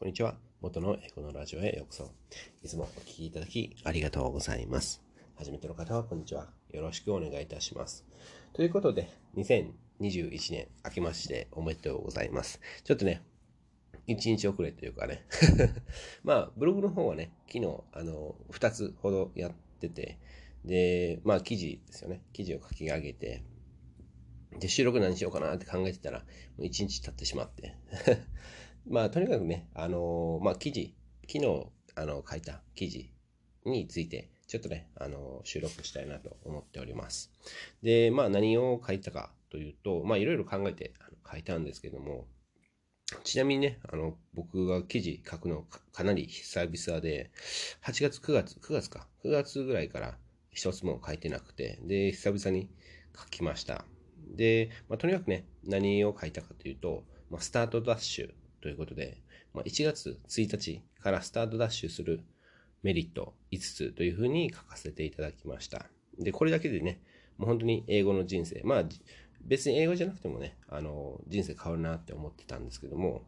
こんにちは。元の英語のラジオへようこそ。いつもお聴きいただきありがとうございます。初めての方はこんにちは。よろしくお願いいたします。ということで、2021年明けましておめでとうございます。ちょっとね、1日遅れというかね まあ、ブログの方はね、昨日、あの、2つほどやってて、で、まあ、記事ですよね。記事を書き上げて、で、収録何しようかなって考えてたら、もう1日経ってしまって まあ、とにかくね、あのー、まあ、記事、昨日、あの、書いた記事について、ちょっとね、あの、収録したいなと思っております。で、まあ、何を書いたかというと、まあ、いろいろ考えて書いたんですけども、ちなみにね、あの、僕が記事書くのかなり久々で、8月、9月、9月か、9月ぐらいから一つも書いてなくて、で、久々に書きました。で、まあ、とにかくね、何を書いたかというと、まあ、スタートダッシュということで、まあ、1月1日からスタートダッシュするメリット5つというふうに書かせていただきました。で、これだけでね、もう本当に英語の人生、まあ別に英語じゃなくてもね、あの、人生変わるなって思ってたんですけども、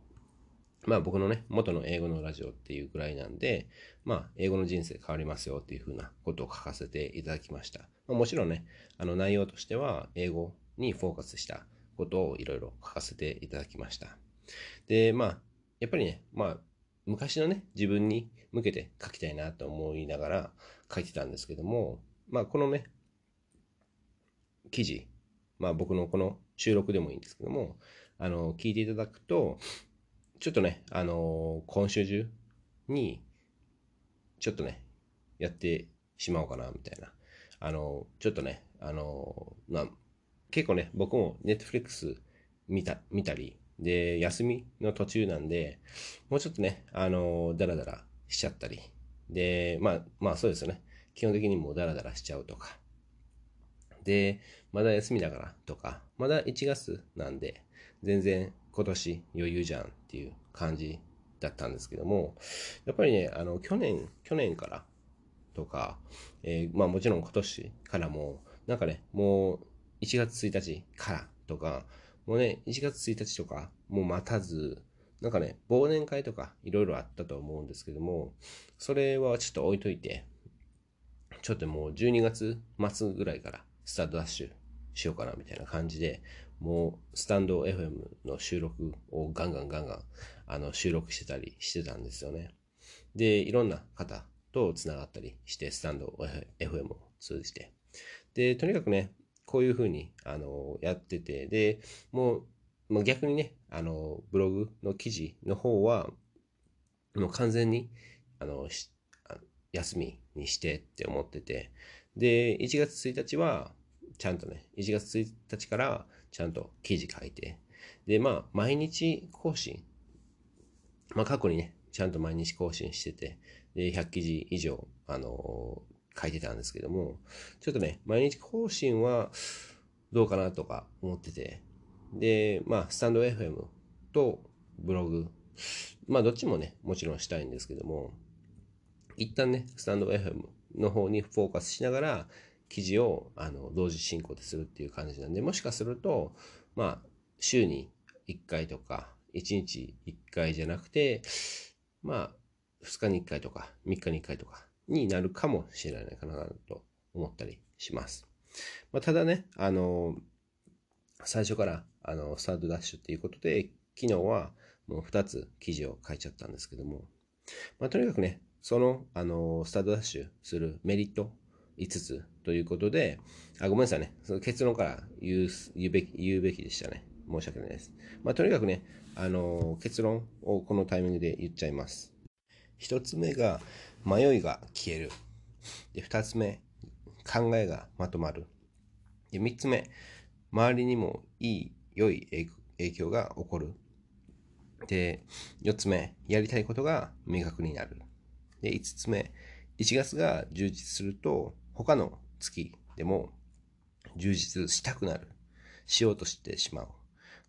まあ僕のね、元の英語のラジオっていうぐらいなんで、まあ英語の人生変わりますよっていうふうなことを書かせていただきました。まあ、もちろんね、あの内容としては英語にフォーカスしたことをいろいろ書かせていただきました。で、まあ、やっぱりね、まあ、昔のね、自分に向けて書きたいなと思いながら書いてたんですけども、まあ、このね、記事、まあ僕のこの収録でもいいんですけども、あの、聞いていただくと、ちょっとね、あの、今週中に、ちょっとね、やってしまおうかな、みたいな。あの、ちょっとね、あの、まあ、結構ね、僕もネットフリックス見た、見たり、で、休みの途中なんで、もうちょっとね、あの、ダラダラしちゃったり。で、まあ、まあそうですよね。基本的にもうダラダラしちゃうとか。で、まだ休みだからとか、まだ1月なんで、全然今年余裕じゃんっていう感じだったんですけども、やっぱりね、あの、去年、去年からとか、えー、まあもちろん今年からも、なんかね、もう1月1日からとか、もうね、1月1日とか、もう待たず、なんかね、忘年会とかいろいろあったと思うんですけども、それはちょっと置いといて、ちょっともう12月末ぐらいからスタートダッシュしようかなみたいな感じで、もうスタンド FM の収録をガンガンガンガンあの収録してたりしてたんですよね。で、いろんな方と繋がったりして、スタンド FM を通じて。で、とにかくね、こういうふうに、あの、やってて、で、もう、もう逆にね、あの、ブログの記事の方は、もう完全に、あの、休みにしてって思ってて、で、1月1日は、ちゃんとね、1月1日からちゃんと記事書いて、で、まあ、毎日更新。まあ、過去にね、ちゃんと毎日更新してて、で、100記事以上、あの書いてたんですけども、ちょっとね、毎日更新はどうかなとか思ってて、で、まあ、スタンド FM とブログ、まあ、どっちもね、もちろんしたいんですけども、一旦ね、スタンド FM の方にフォーカスしながら、記事をあの同時進行でするっていう感じなんで、もしかすると、まあ、週に1回とか、1日1回じゃなくて、まあ、2日に1回とか、3日に1回とか、になるかもしれないかなと思ったりします。まあ、ただね、あの、最初からあのスタートダッシュっていうことで、昨日はもう2つ記事を書いちゃったんですけども、まあ、とにかくね、その、あの、スタートダッシュするメリット5つということで、あ、ごめんなさいね。その結論から言う言うべき、言うべきでしたね。申し訳ないです。まあ、とにかくね、あの、結論をこのタイミングで言っちゃいます。1つ目が、迷いが消える。で、二つ目、考えがまとまる。で、三つ目、周りにもいい、良い影響が起こる。で、四つ目、やりたいことが明確になる。で、五つ目、1月が充実すると、他の月でも充実したくなる。しようとしてしまう。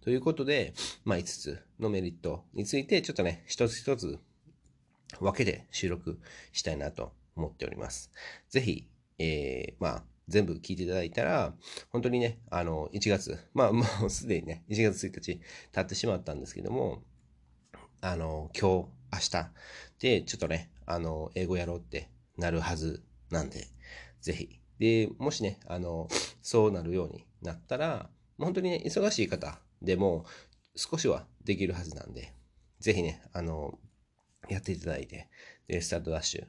ということで、まあ、5つのメリットについて、ちょっとね、一つ一つ分けて収録したいなと思っております。ぜひ、えー、まあ、全部聞いていただいたら、本当にね、あの、1月、まあ、もうすでにね、1月1日経ってしまったんですけども、あの、今日明日で、ちょっとね、あの、英語やろうってなるはずなんで、ぜひ。で、もしね、あの、そうなるようになったら、本当にね、忙しい方でも少しはできるはずなんで、ぜひね、あの、やっていただいて、で、スタートダッシュ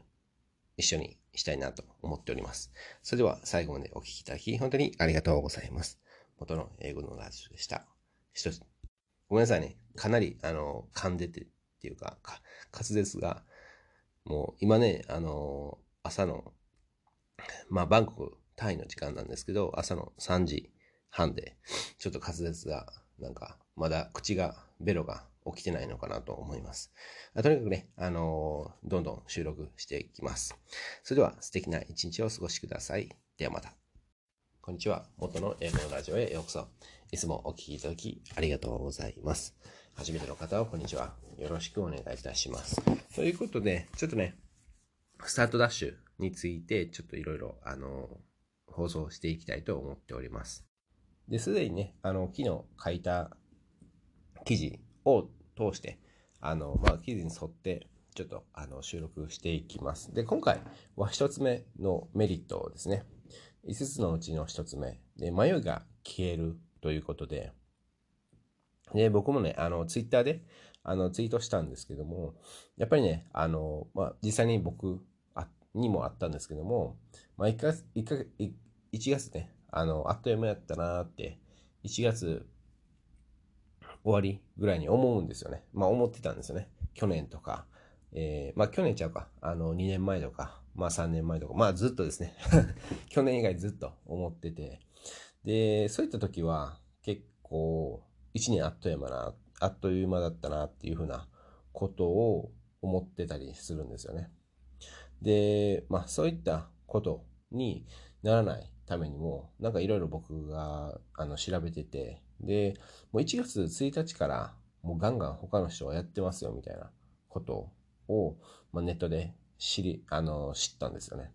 一緒にしたいなと思っております。それでは最後までお聞きいただき、本当にありがとうございます。元の英語のラジオでした。一つ、ごめんなさいね。かなり、あの、噛んでてっていうか、か滑舌が、もう今ね、あの、朝の、まあ、バンコク、タイの時間なんですけど、朝の3時半で、ちょっと滑舌が、なんか、まだ口が、ベロが起きてないのかなと思います。とにかくね、あのー、どんどん収録していきます。それでは素敵な一日をお過ごしください。ではまた。こんにちは。元の英語のラジオへようこそ。いつもお聴きいただきありがとうございます。初めての方はこんにちは。よろしくお願いいたします。ということで、ちょっとね、スタートダッシュについて、ちょっといろいろ、あのー、放送していきたいと思っております。で、すでにね、あの、昨日書いた記事を通して、あの、まあ、記事に沿って、ちょっとあの収録していきます。で、今回は一つ目のメリットですね。5つのうちの一つ目。で、迷いが消えるということで、で、僕もね、あの、ツイッターで、あの、ツイートしたんですけども、やっぱりね、あの、まあ、実際に僕にもあったんですけども、まあ、1月、1月、1月ね、あの、あっという間やったなーって、1月終わりぐらいに思うんですよね。まあ思ってたんですよね。去年とか、えー、まあ去年ちゃうか、あの2年前とか、まあ3年前とか、まあずっとですね 去年以外ずっと思ってて、で、そういった時は結構1年あっという間な、あっという間だったなっていうふうなことを思ってたりするんですよね。で、まあそういったことにならないためにも、なんかいろいろ僕があの調べてて、で、もう1月1日からもうガンガン他の人はやってますよみたいなことを、まあ、ネットで知り、あの、知ったんですよね。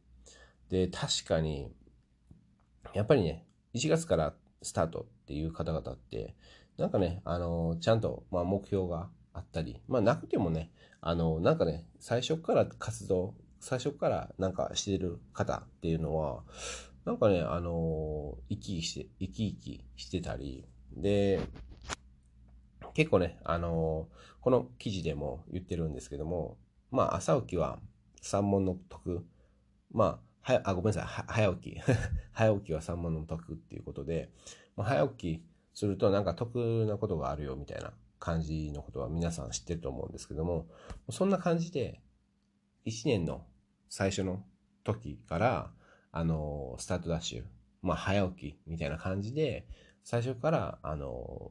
で、確かに、やっぱりね、1月からスタートっていう方々って、なんかね、あの、ちゃんと、まあ、目標があったり、まあ、なくてもね、あの、なんかね、最初から活動、最初からなんかしてる方っていうのは、なんかね、あの、生き生きして、生き生きしてたり、で、結構ね、あのー、この記事でも言ってるんですけども、まあ、朝起きは三問の得。まあ、はあ、ごめんなさい。早起き。早起きは三問の得っていうことで、まあ、早起きするとなんか得なことがあるよみたいな感じのことは皆さん知ってると思うんですけども、そんな感じで、一年の最初の時から、あのー、スタートダッシュ、まあ、早起きみたいな感じで、最初から、あの、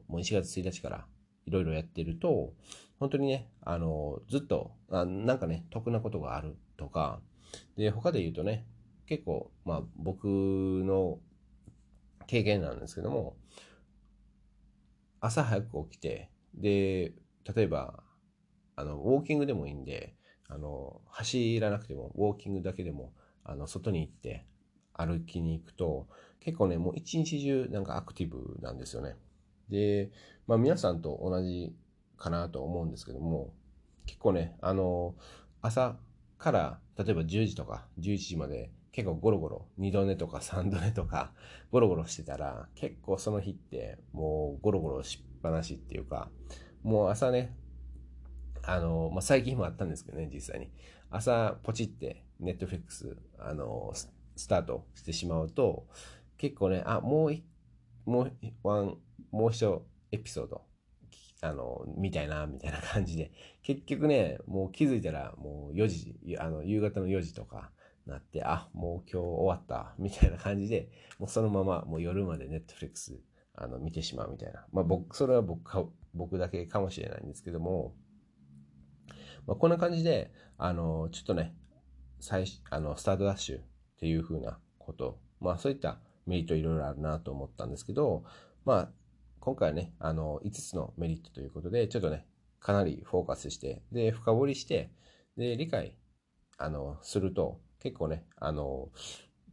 もう1月1日からいろいろやってると、本当にね、あの、ずっと、あなんかね、得なことがあるとか、で、他で言うとね、結構、まあ、僕の経験なんですけども、朝早く起きて、で、例えば、あの、ウォーキングでもいいんで、あの、走らなくても、ウォーキングだけでも、あの、外に行って歩きに行くと、結構ね、もう一日中なんかアクティブなんですよね。で、まあ皆さんと同じかなと思うんですけども、結構ね、あの、朝から例えば10時とか11時まで結構ゴロゴロ2度寝とか3度寝とかゴロゴロしてたら結構その日ってもうゴロゴロしっぱなしっていうかもう朝ねあの、まあ、最近もあったんですけどね実際に朝ポチってネットフリックスあのスタートしてしまうと結構ね、あ、もうもう、ワン、もう一エピソード、あの、みたいな、みたいな感じで、結局ね、もう気づいたら、もう4時、あの、夕方の4時とかなって、あ、もう今日終わった、みたいな感じで、もうそのまま、もう夜までネットフリックス、あの、見てしまうみたいな。まあ僕、それは僕か、僕だけかもしれないんですけども、まあこんな感じで、あの、ちょっとね、最、あの、スタートダッシュっていう風なこと、まあそういったメリットいろいろあるなと思ったんですけど、まあ、今回はね、あの、5つのメリットということで、ちょっとね、かなりフォーカスして、で、深掘りして、で、理解、あの、すると、結構ね、あの、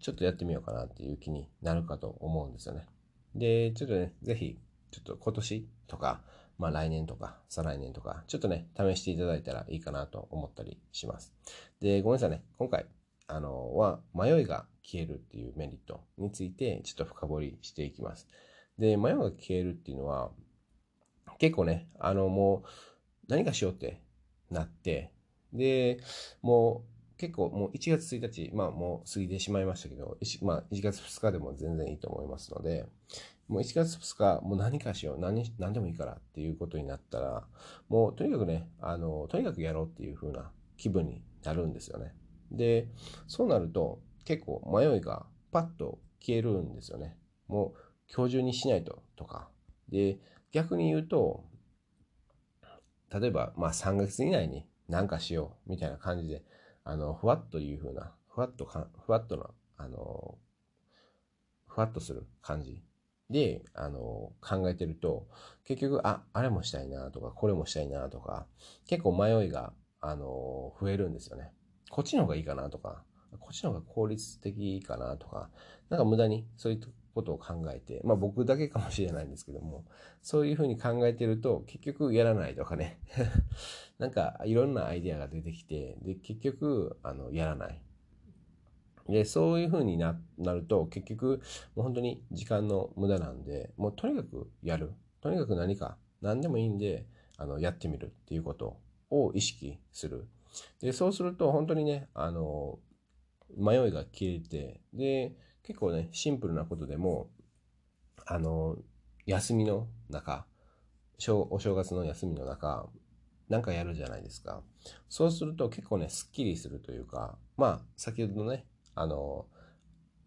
ちょっとやってみようかなっていう気になるかと思うんですよね。で、ちょっとね、ぜひ、ちょっと今年とか、まあ来年とか再来年とか、ちょっとね、試していただいたらいいかなと思ったりします。で、ごめんなさいね。今回、あの、は、迷いが消えるっていうメリットについて、ちょっと深掘りしていきます。で、迷いが消えるっていうのは、結構ね、あの、もう、何かしようってなって、で、もう、結構もう1月1日、まあもう過ぎてしまいましたけど、まあ1月2日でも全然いいと思いますので、もう1月2日、もう何かしよう、何、何でもいいからっていうことになったら、もうとにかくね、あの、とにかくやろうっていう風な気分になるんですよね。で、そうなると結構迷いがパッと消えるんですよね。もう今日中にしないととか。で、逆に言うと、例えばまあ3ヶ月以内に何かしようみたいな感じで、あの、ふわっという風な、ふわっとか、ふわっとな、あの、ふわっとする感じで、あの、考えてると、結局、あ、あれもしたいなとか、これもしたいなとか、結構迷いが、あの、増えるんですよね。こっちの方がいいかなとか、こっちの方が効率的かなとか、なんか無駄にそういうことを考えて、まあ僕だけかもしれないんですけども、そういうふうに考えてると、結局やらないとかね、なんかいろんなアイデアが出てきて、で、結局、あの、やらない。で、そういう風になると、結局、もう本当に時間の無駄なんで、もうとにかくやる。とにかく何か、何でもいいんで、あの、やってみるっていうことを意識する。で、そうすると、本当にね、あの、迷いが消えて、で、結構ね、シンプルなことでも、あの、休みの中、お正月の休みの中、なんかやるじゃないですか。そうすると結構ね、すっきりするというか、まあ、先ほどのね、あの、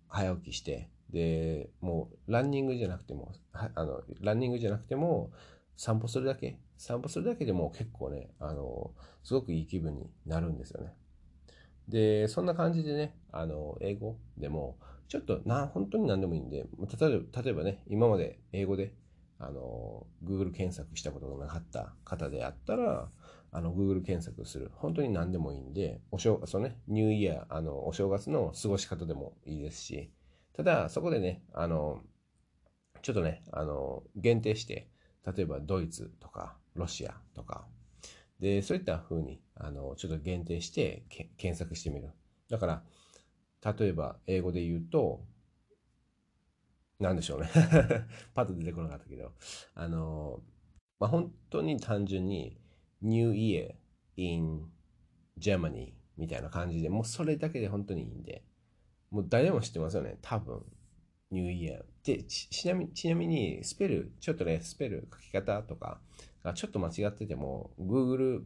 早起きして、で、もう、ランニングじゃなくても、あの、ランニングじゃなくても、散歩するだけ、散歩するだけでも結構ね、あの、すごくいい気分になるんですよね。で、そんな感じでね、あの、英語でも、ちょっとな、本当に何でもいいんで、例えば、例えばね、今まで英語で、あの、Google 検索したことがなかった方であったら、あの、Google 検索する。本当に何でもいいんで、お正月、そのね、ニューイヤー、あの、お正月の過ごし方でもいいですし、ただ、そこでね、あの、ちょっとね、あの、限定して、例えばドイツとか、ロシアとか、で、そういった風に、あの、ちょっと限定して検索してみる。だから、例えば、英語で言うと、なんでしょうね パッと出てこなかったけど、あの、まあ、本当に単純に、New Year in Germany みたいな感じで、もうそれだけで本当にいいんで、もう誰も知ってますよね、多分。ニューイヤー。で、ちなみに、ちなみに、スペル、ちょっとね、スペル書き方とかがちょっと間違ってても、Google、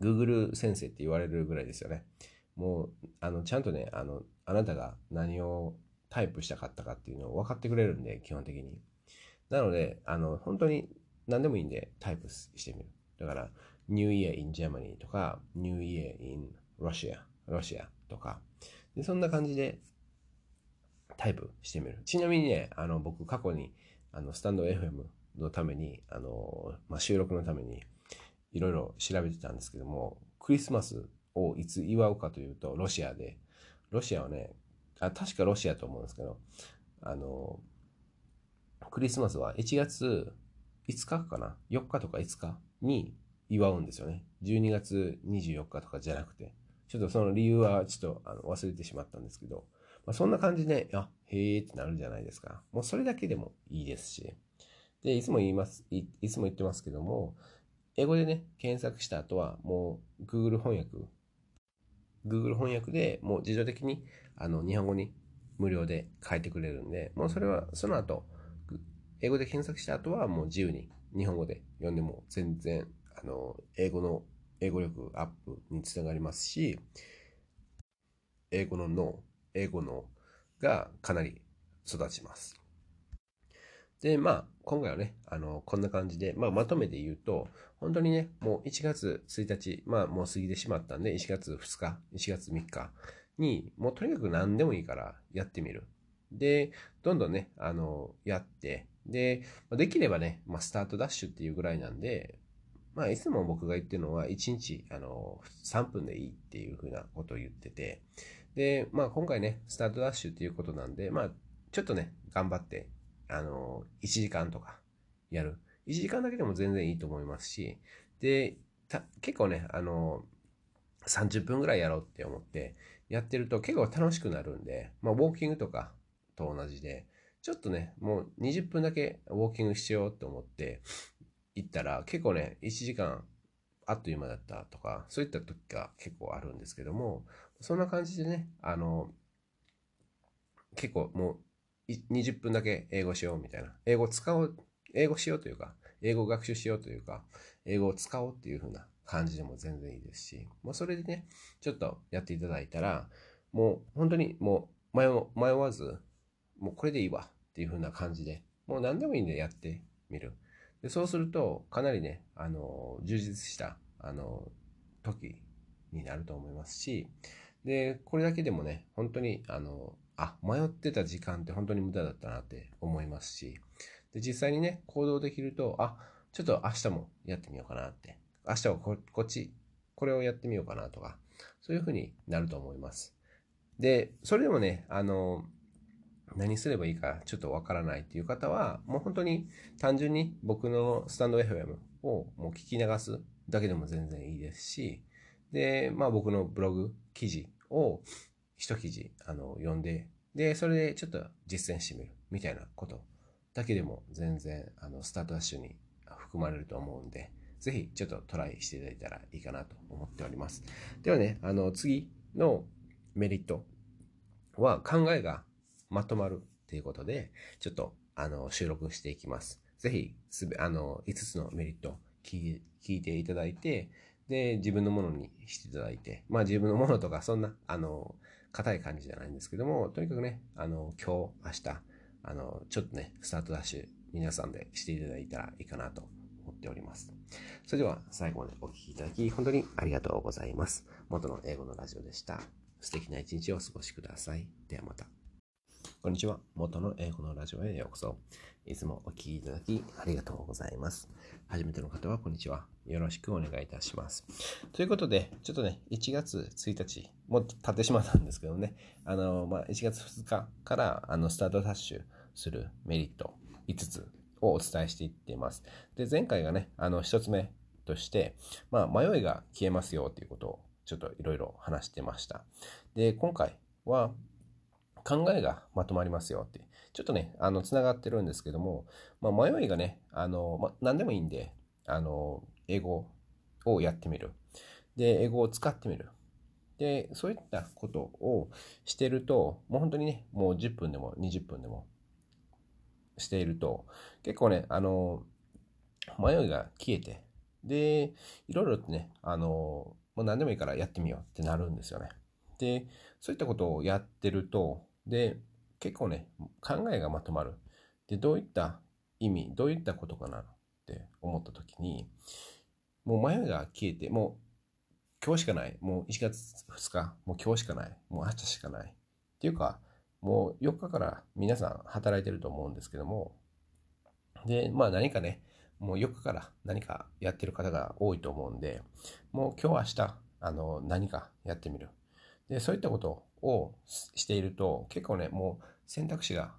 Google 先生って言われるぐらいですよね。もう、あの、ちゃんとね、あの、あなたが何をタイプしたかったかっていうのを分かってくれるんで、基本的に。なので、あの、本当に何でもいいんで、タイプしてみる。だから、New Year in Germany とか、New Year in Russia、Russia とか、でそんな感じでタイプしてみる。ちなみにね、あの、僕過去に、あの、スタンド FM のために、あの、まあ、収録のために、いろいろ調べてたんですけども、クリスマスをいつ祝うかというと、ロシアで、ロシアはね、あ、確かロシアと思うんですけど、あの、クリスマスは1月5日かな ?4 日とか5日に祝うんですよね。12月24日とかじゃなくて。ちょっとその理由はちょっとあの忘れてしまったんですけど、まあ、そんな感じで、あ、へえってなるじゃないですか。もうそれだけでもいいですし。で、いつも言います、いいつも言ってますけども、英語でね、検索した後は、もう Google 翻訳、Google 翻訳でもう自動的にあの日本語に無料で書いてくれるんで、もうそれはその後、英語で検索した後はもう自由に日本語で読んでも全然、あの、英語の、英語力アップにつながりますし、英語の脳、英語脳がかなり育ちます。で、まあ、今回はね、あの、こんな感じで、まあ、まとめて言うと、本当にね、もう1月1日、まあ、もう過ぎてしまったんで、1月2日、1月3日に、もうとにかく何でもいいからやってみる。で、どんどんね、あの、やって、で、できればね、まあ、スタートダッシュっていうぐらいなんで、まあ、いつも僕が言ってるのは、1日、あの、3分でいいっていうふうなことを言ってて、で、まあ、今回ね、スタートダッシュっていうことなんで、まあ、ちょっとね、頑張って、あの、1時間とかやる。1時間だけでも全然いいと思いますし、で、結構ね、あの、30分ぐらいやろうって思ってやってると結構楽しくなるんで、まあ、ウォーキングとかと同じで、ちょっとね、もう20分だけウォーキングしようと思って行ったら結構ね、1時間あっという間だったとか、そういった時が結構あるんですけども、そんな感じでね、あの、結構もう20分だけ英語しようみたいな、英語使おう、英語しようというか、英語学習しようというか、英語を使おうっていう風な感じでも全然いいですし、もうそれでね、ちょっとやっていただいたら、もう本当にもう迷迷わず、もうこれでいいわっていう風な感じで、もう何でもいいんでやってみる。でそうすると、かなりね、あの、充実した、あの、時になると思いますし、で、これだけでもね、本当に、あの、あ、迷ってた時間って本当に無駄だったなって思いますし、で、実際にね、行動できると、あ、ちょっと明日もやってみようかなって、明日はここっち、これをやってみようかなとか、そういうふうになると思います。で、それでもね、あの、何すればいいかちょっとわからないっていう方は、もう本当に単純に僕のスタンド FM をもう聞き流すだけでも全然いいですし、で、まあ僕のブログ、記事を一記事あの読んで、で、それでちょっと実践してみるみたいなことだけでも全然あのスタートダッシュに含まれると思うんで、ぜひちょっとトライしていただいたらいいかなと思っております。ではね、あの次のメリットは考えがまとまるということで、ちょっとあの収録していきます。ぜひすべあの5つのメリット聞いていただいて、で、自分のものにしていただいて、まあ自分のものとかそんな、あの、硬い感じじゃないんですけども、とにかくね、あの、今日、明日、あの、ちょっとね、スタートダッシュ、皆さんでしていただいたらいいかなと思っております。それでは最後までお聴きいただき、本当にありがとうございます。元の英語のラジオでした。素敵な一日をお過ごしください。ではまた。こんにちは。元の英語のラジオへようこそ。いつもお聴きいただきありがとうございます。初めての方はこんにちは。よろしくお願いいたします。ということで、ちょっとね、1月1日、もう経ってしまったんですけどね、あの、まあ、1月2日からあのスタートダッシュするメリット5つをお伝えしていっています。で、前回がね、あの、1つ目として、まあ、迷いが消えますよということをちょっといろいろ話してました。で、今回は、考えがまとまりますよって。ちょっとね、あの、つながってるんですけども、まあ、迷いがね、あの、まあ、何でもいいんで、あの、英語をやってみる。で、英語を使ってみる。で、そういったことをしてると、もう本当にね、もう10分でも20分でもしていると、結構ね、あの、迷いが消えて、で、いろいろとね、あの、もう何でもいいからやってみようってなるんですよね。で、そういったことをやってると、で、結構ね、考えがまとまる。で、どういった意味、どういったことかなって思った時に、もう迷いが消えて、もう今日しかない。もう1月2日、もう今日しかない。もう明日しかない。っていうか、もう4日から皆さん働いてると思うんですけども、で、まあ何かね、もう4日から何かやってる方が多いと思うんで、もう今日明日、あの、何かやってみる。で、そういったことををしていると、結構ね、もう選択肢が、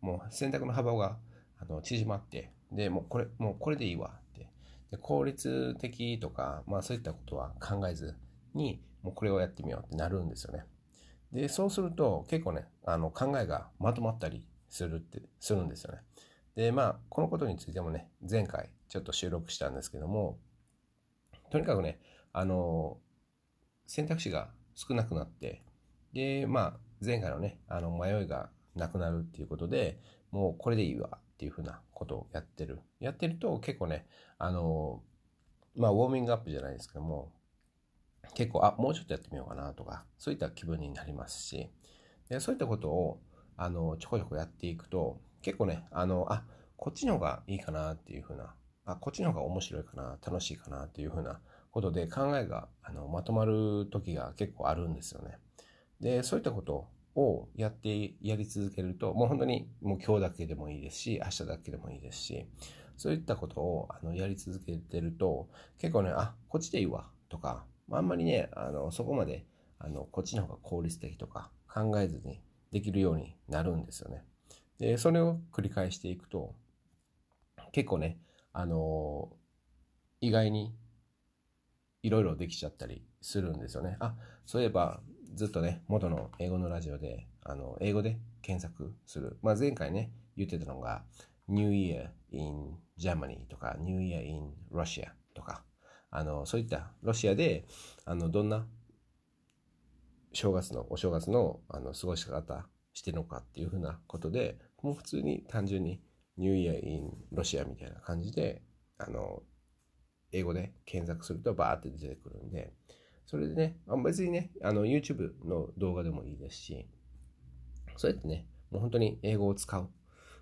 もう選択の幅があの縮まって、で、もうこれ、もうこれでいいわって。で効率的とか、まあそういったことは考えずに、もうこれをやってみようってなるんですよね。で、そうすると結構ね、あの考えがまとまったりするって、するんですよね。で、まあ、このことについてもね、前回ちょっと収録したんですけども、とにかくね、あの、選択肢が少なくなって、で、まあ、前回のね、あの、迷いがなくなるっていうことで、もうこれでいいわっていうふうなことをやってる。やってると結構ね、あの、まあ、ウォーミングアップじゃないですけども、結構、あ、もうちょっとやってみようかなとか、そういった気分になりますし、でそういったことを、あの、ちょこちょこやっていくと、結構ね、あの、あ、こっちの方がいいかなっていうふうな、あ、こっちの方が面白いかな、楽しいかなっていうふうなことで考えがあのまとまる時が結構あるんですよね。で、そういったことをやってやり続けると、もう本当にもう今日だけでもいいですし、明日だけでもいいですし、そういったことをあのやり続けてると、結構ね、あ、こっちでいいわとか、あんまりね、あのそこまであのこっちの方が効率的とか考えずにできるようになるんですよね。で、それを繰り返していくと、結構ね、あの、意外にいろいろできちゃったりするんですよね。あ、そういえば、ずっとね、元の英語のラジオで、あの、英語で検索する。まあ、前回ね、言ってたのが、New Year in Germany とか、New Year in Russia とか、あの、そういったロシアで、あの、どんな正月の、お正月の、あの、過ごし方してるのかっていうふうなことで、もう普通に単純に New Year in Russia みたいな感じで、あの、英語で検索するとバーって出てくるんで、それでね、あ別にね、あの YouTube の動画でもいいですし、そうやってね、もう本当に英語を使う、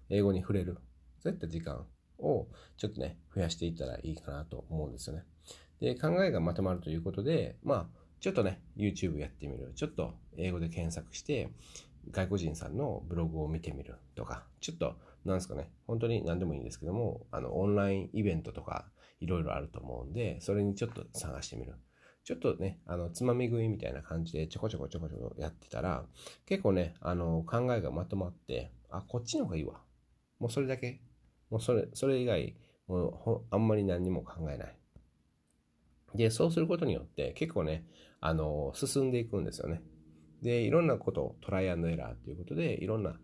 英語に触れる、そういった時間をちょっとね、増やしていったらいいかなと思うんですよね。で、考えがまとまるということで、まあ、ちょっとね、YouTube やってみる。ちょっと英語で検索して、外国人さんのブログを見てみるとか、ちょっと、なんですかね、本当に何でもいいんですけども、あの、オンラインイベントとか、いろいろあると思うんで、それにちょっと探してみる。ちょっとね、あの、つまみ食いみたいな感じでちょこちょこちょこちょこやってたら、結構ね、あの、考えがまとまって、あ、こっちの方がいいわ。もうそれだけ。もうそれ、それ以外、もうあんまり何にも考えない。で、そうすることによって結構ね、あの、進んでいくんですよね。で、いろんなことをトライアンドエラーということで、いろんな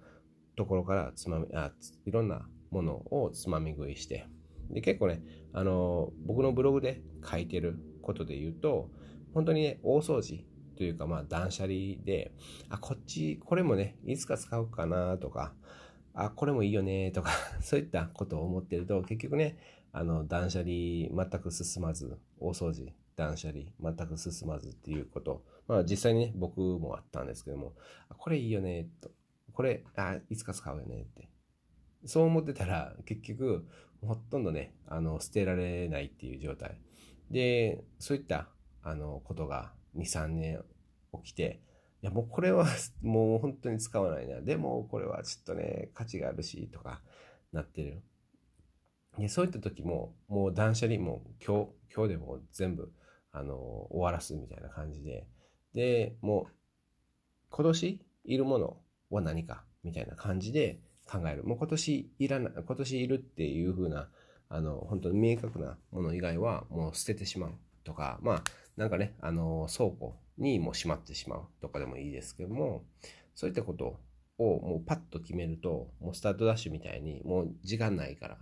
ところからつまみ、あ、いろんなものをつまみ食いして、で、結構ね、あの、僕のブログで書いてることで言うと、本当にね、大掃除というか、まあ、断捨離で、あ、こっち、これもね、いつか使うかなとか、あ、これもいいよねとか、そういったことを思ってると、結局ね、あの、断捨離全く進まず、大掃除、断捨離全く進まずっていうこと、まあ実際にね、僕もあったんですけども、これいいよねと、これ、あ、いつか使うよねって。そう思ってたら、結局、ほとんどね、あの、捨てられないっていう状態。で、そういった、あの、ことが2、3年起きて、いや、もうこれは もう本当に使わないな。でも、これはちょっとね、価値があるし、とか、なってる。で、そういった時も、もう断捨離も今日、今日でも全部、あの、終わらすみたいな感じで、で、もう、今年いるものは何かみたいな感じで、考える。もう今年いらない、今年いるっていう風な、あの、本当に明確なもの以外はもう捨ててしまうとか、まあ、なんかね、あの、倉庫にもうしまってしまうとかでもいいですけども、そういったことをもうパッと決めると、もうスタートダッシュみたいに、もう時間ないから、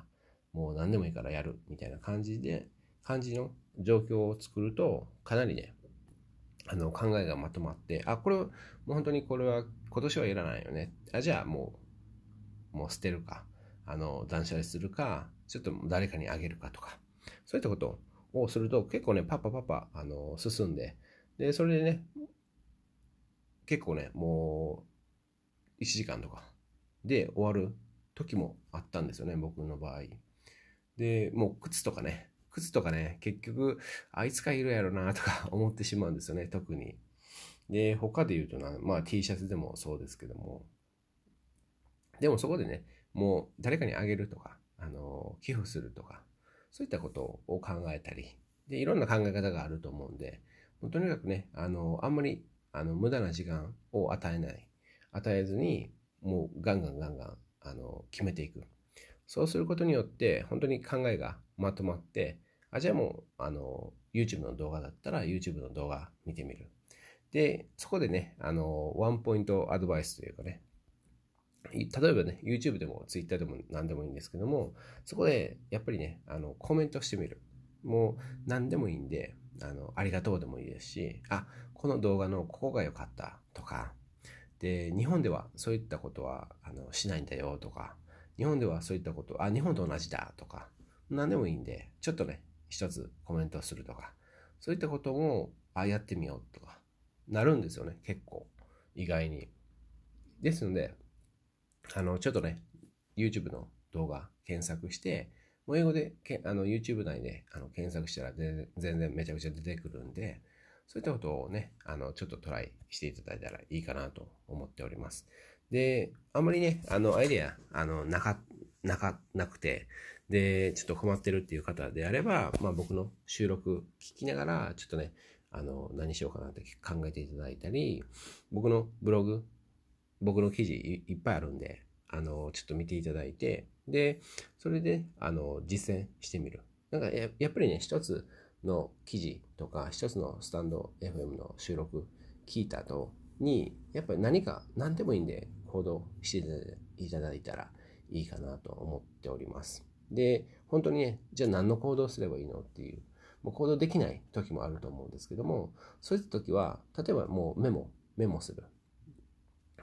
もう何でもいいからやるみたいな感じで、感じの状況を作ると、かなりね、あの、考えがまとまって、あ、これ、もう本当にこれは今年はいらないよね。あ、じゃあもうもう捨てるか、あの、断捨離するか、ちょっと誰かにあげるかとか、そういったことをすると結構ね、パパパパ、あの、進んで、で、それでね、結構ね、もう、1時間とかで終わる時もあったんですよね、僕の場合。で、もう靴とかね、靴とかね、結局、あいつかいるやろなとか思ってしまうんですよね、特に。で、他で言うとな、まあ T シャツでもそうですけども、でもそこでね、もう誰かにあげるとか、あの、寄付するとか、そういったことを考えたり、で、いろんな考え方があると思うんで、もうとにかくね、あの、あんまり、あの、無駄な時間を与えない。与えずに、もうガンガンガンガン、あの、決めていく。そうすることによって、本当に考えがまとまって、あ、じゃあもう、あの、YouTube の動画だったら YouTube の動画見てみる。で、そこでね、あの、ワンポイントアドバイスというかね、例えばね、YouTube でも Twitter でも何でもいいんですけども、そこでやっぱりね、あの、コメントしてみる。もう何でもいいんで、あの、ありがとうでもいいですし、あ、この動画のここが良かったとか、で、日本ではそういったことはあのしないんだよとか、日本ではそういったこと、あ、日本と同じだとか、何でもいいんで、ちょっとね、一つコメントするとか、そういったことも、あ、やってみようとか、なるんですよね、結構。意外に。ですので、あの、ちょっとね、YouTube の動画検索して、もう英語でけあの YouTube 内であの検索したら全然めちゃくちゃ出てくるんで、そういったことをね、あの、ちょっとトライしていただいたらいいかなと思っております。で、あんまりね、あの、アイデア、あの、なか、なか、なくて、で、ちょっと困ってるっていう方であれば、まあ僕の収録聞きながら、ちょっとね、あの、何しようかなって考えていただいたり、僕のブログ、僕の記事いっぱいあるんで、あの、ちょっと見ていただいて、で、それで、あの、実践してみる。なんかや、やっぱりね、一つの記事とか、一つのスタンド FM の収録聞いた後に、やっぱり何か、何でもいいんで行動していただいたらいいかなと思っております。で、本当にね、じゃあ何の行動すればいいのっていう、もう行動できない時もあると思うんですけども、そういった時は、例えばもうメモ、メモする。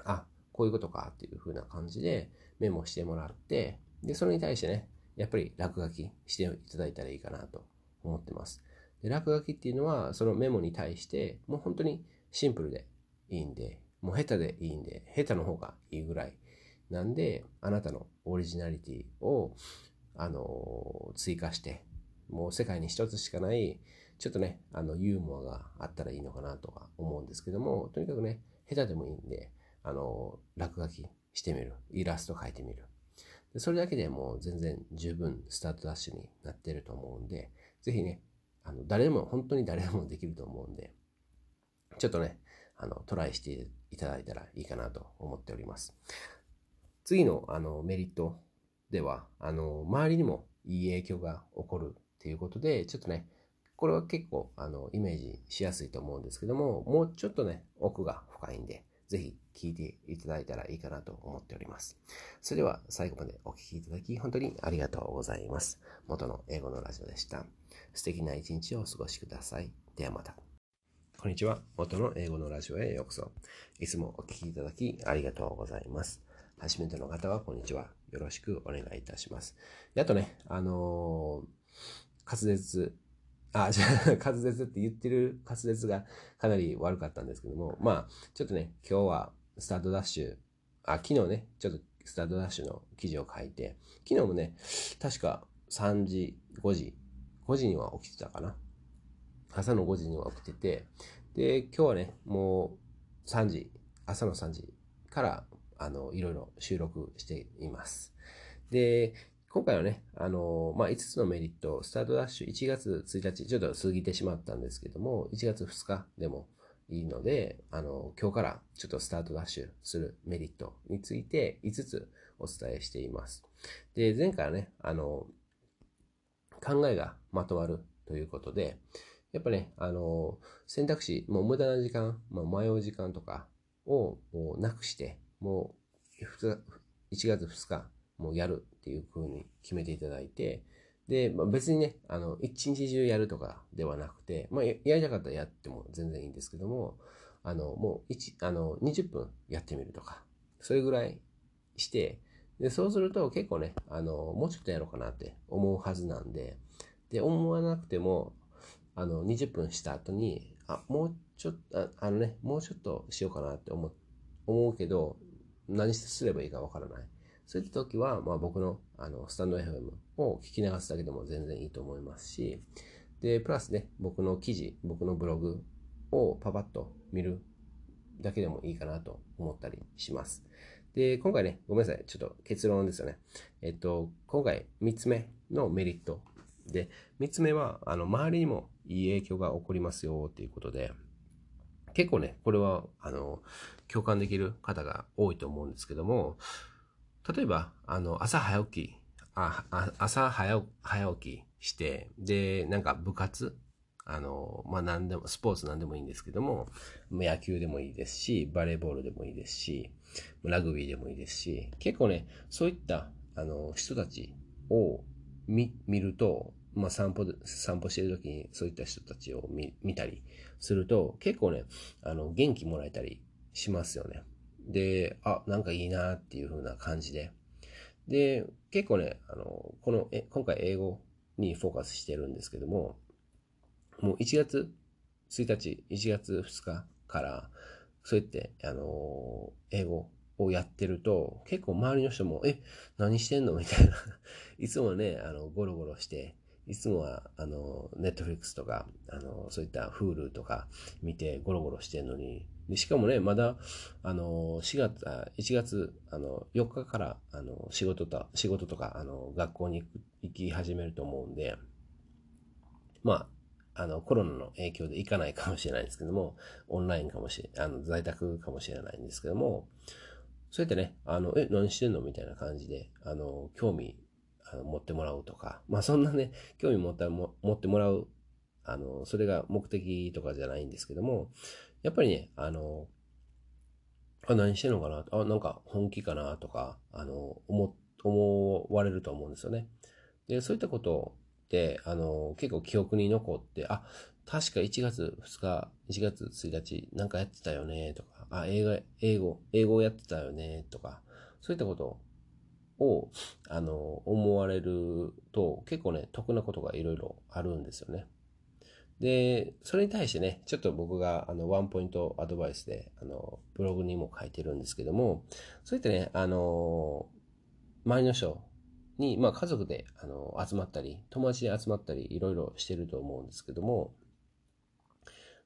あ、こういうことかっていう風な感じでメモしてもらって、で、それに対してね、やっぱり落書きしていただいたらいいかなと思ってます。で落書きっていうのは、そのメモに対して、もう本当にシンプルでいいんで、もう下手でいいんで、下手の方がいいぐらいなんで、あなたのオリジナリティを、あの、追加して、もう世界に一つしかない、ちょっとね、あの、ユーモアがあったらいいのかなとか思うんですけども、とにかくね、下手でもいいんで、あの、落書きしてみる。イラスト描いてみる。でそれだけでもう全然十分スタートダッシュになってると思うんで、ぜひね、あの、誰でも、本当に誰でもできると思うんで、ちょっとね、あの、トライしていただいたらいいかなと思っております。次の、あの、メリットでは、あの、周りにもいい影響が起こるっていうことで、ちょっとね、これは結構、あの、イメージしやすいと思うんですけども、もうちょっとね、奥が深いんで、ぜひ聞いていただいたらいいかなと思っております。それでは最後までお聴きいただき本当にありがとうございます。元の英語のラジオでした。素敵な一日をお過ごしください。ではまた。こんにちは。元の英語のラジオへようこそ。いつもお聴きいただきありがとうございます。初めての方はこんにちは。よろしくお願いいたします。であとね、あのー、滑舌あ、じゃあ、滑舌って言ってる滑舌がかなり悪かったんですけども、まあ、ちょっとね、今日はスタートダッシュ、あ、昨日ね、ちょっとスタートダッシュの記事を書いて、昨日もね、確か3時、5時、5時には起きてたかな。朝の5時には起きてて、で、今日はね、もう3時、朝の3時から、あの、いろいろ収録しています。で、今回はね、あの、まあ、5つのメリット、スタートダッシュ1月1日、ちょっと過ぎてしまったんですけども、1月2日でもいいので、あの、今日からちょっとスタートダッシュするメリットについて5つお伝えしています。で、前回はね、あの、考えがまとまるということで、やっぱね、あの、選択肢、もう無駄な時間、まあ、迷う時間とかをなくして、もう1月2日、もうやるっていう風に決めていただいて、で、まあ、別にね、あの、一日中やるとかではなくて、まあ、やりたかったらやっても全然いいんですけども、あの、もう一、あの、20分やってみるとか、それぐらいして、で、そうすると結構ね、あの、もうちょっとやろうかなって思うはずなんで、で、思わなくても、あの、20分した後に、あ、もうちょっと、あのね、もうちょっとしようかなって思思うけど、何すればいいかわからない。そういった時は、まあ、僕のあのスタンド FM を聞き流すだけでも全然いいと思いますし、で、プラスね、僕の記事、僕のブログをパパッと見るだけでもいいかなと思ったりします。で、今回ね、ごめんなさい。ちょっと結論ですよね。えっと、今回3つ目のメリット。で、3つ目は、あの、周りにもいい影響が起こりますよっていうことで、結構ね、これは、あの、共感できる方が多いと思うんですけども、例えば、あの、朝早起き、あ朝早早起きして、で、なんか部活、あの、まあ、何でも、スポーツ何でもいいんですけども、野球でもいいですし、バレーボールでもいいですし、ラグビーでもいいですし、結構ね、そういった、あの、人たちを見、見ると、まあ、散歩、散歩してる時にそういった人たちを見見たりすると、結構ね、あの、元気もらえたりしますよね。で、あ、なんかいいなっていう風な感じで。で、結構ね、あの、この、え今回英語にフォーカスしてるんですけども、もう1月1日、1月2日から、そうやって、あの、英語をやってると、結構周りの人も、え、何してんの？みたいな。いつもね、あの、ゴロゴロして、いつもは、あの、ネットフリックスとか、あの、そういった Hulu とか見てゴロゴロしてんのに、でしかもね、まだ、あの、4月、あ1月、あの、4日から、あの、仕事と、仕事とか、あの、学校に行き始めると思うんで、まあ、あの、コロナの影響で行かないかもしれないんですけども、オンラインかもしれ、あの、在宅かもしれないんですけども、そうやってね、あの、え、何してんのみたいな感じで、あの、興味あの持ってもらうとか、まあそんなね、興味持ったも持ってもらう、あの、それが目的とかじゃないんですけども、やっぱりね、あの、あ、何してんのかな？あ、なんか本気かなとか、あの、思、思われると思うんですよね。で、そういったことって、あの、結構記憶に残って、あ、確か1月2日、1月1日、なんかやってたよね、とか、あ、映画、英語、英語やってたよね、とか、そういったことを、あの、思われると、結構ね、得なことがいろいろあるんですよね。で、それに対してね、ちょっと僕が、あの、ワンポイントアドバイスで、あの、ブログにも書いてるんですけども、そういったね、あの、周りの人に、まあ家族で、あの、集まったり、友達で集まったり、いろいろしてると思うんですけども、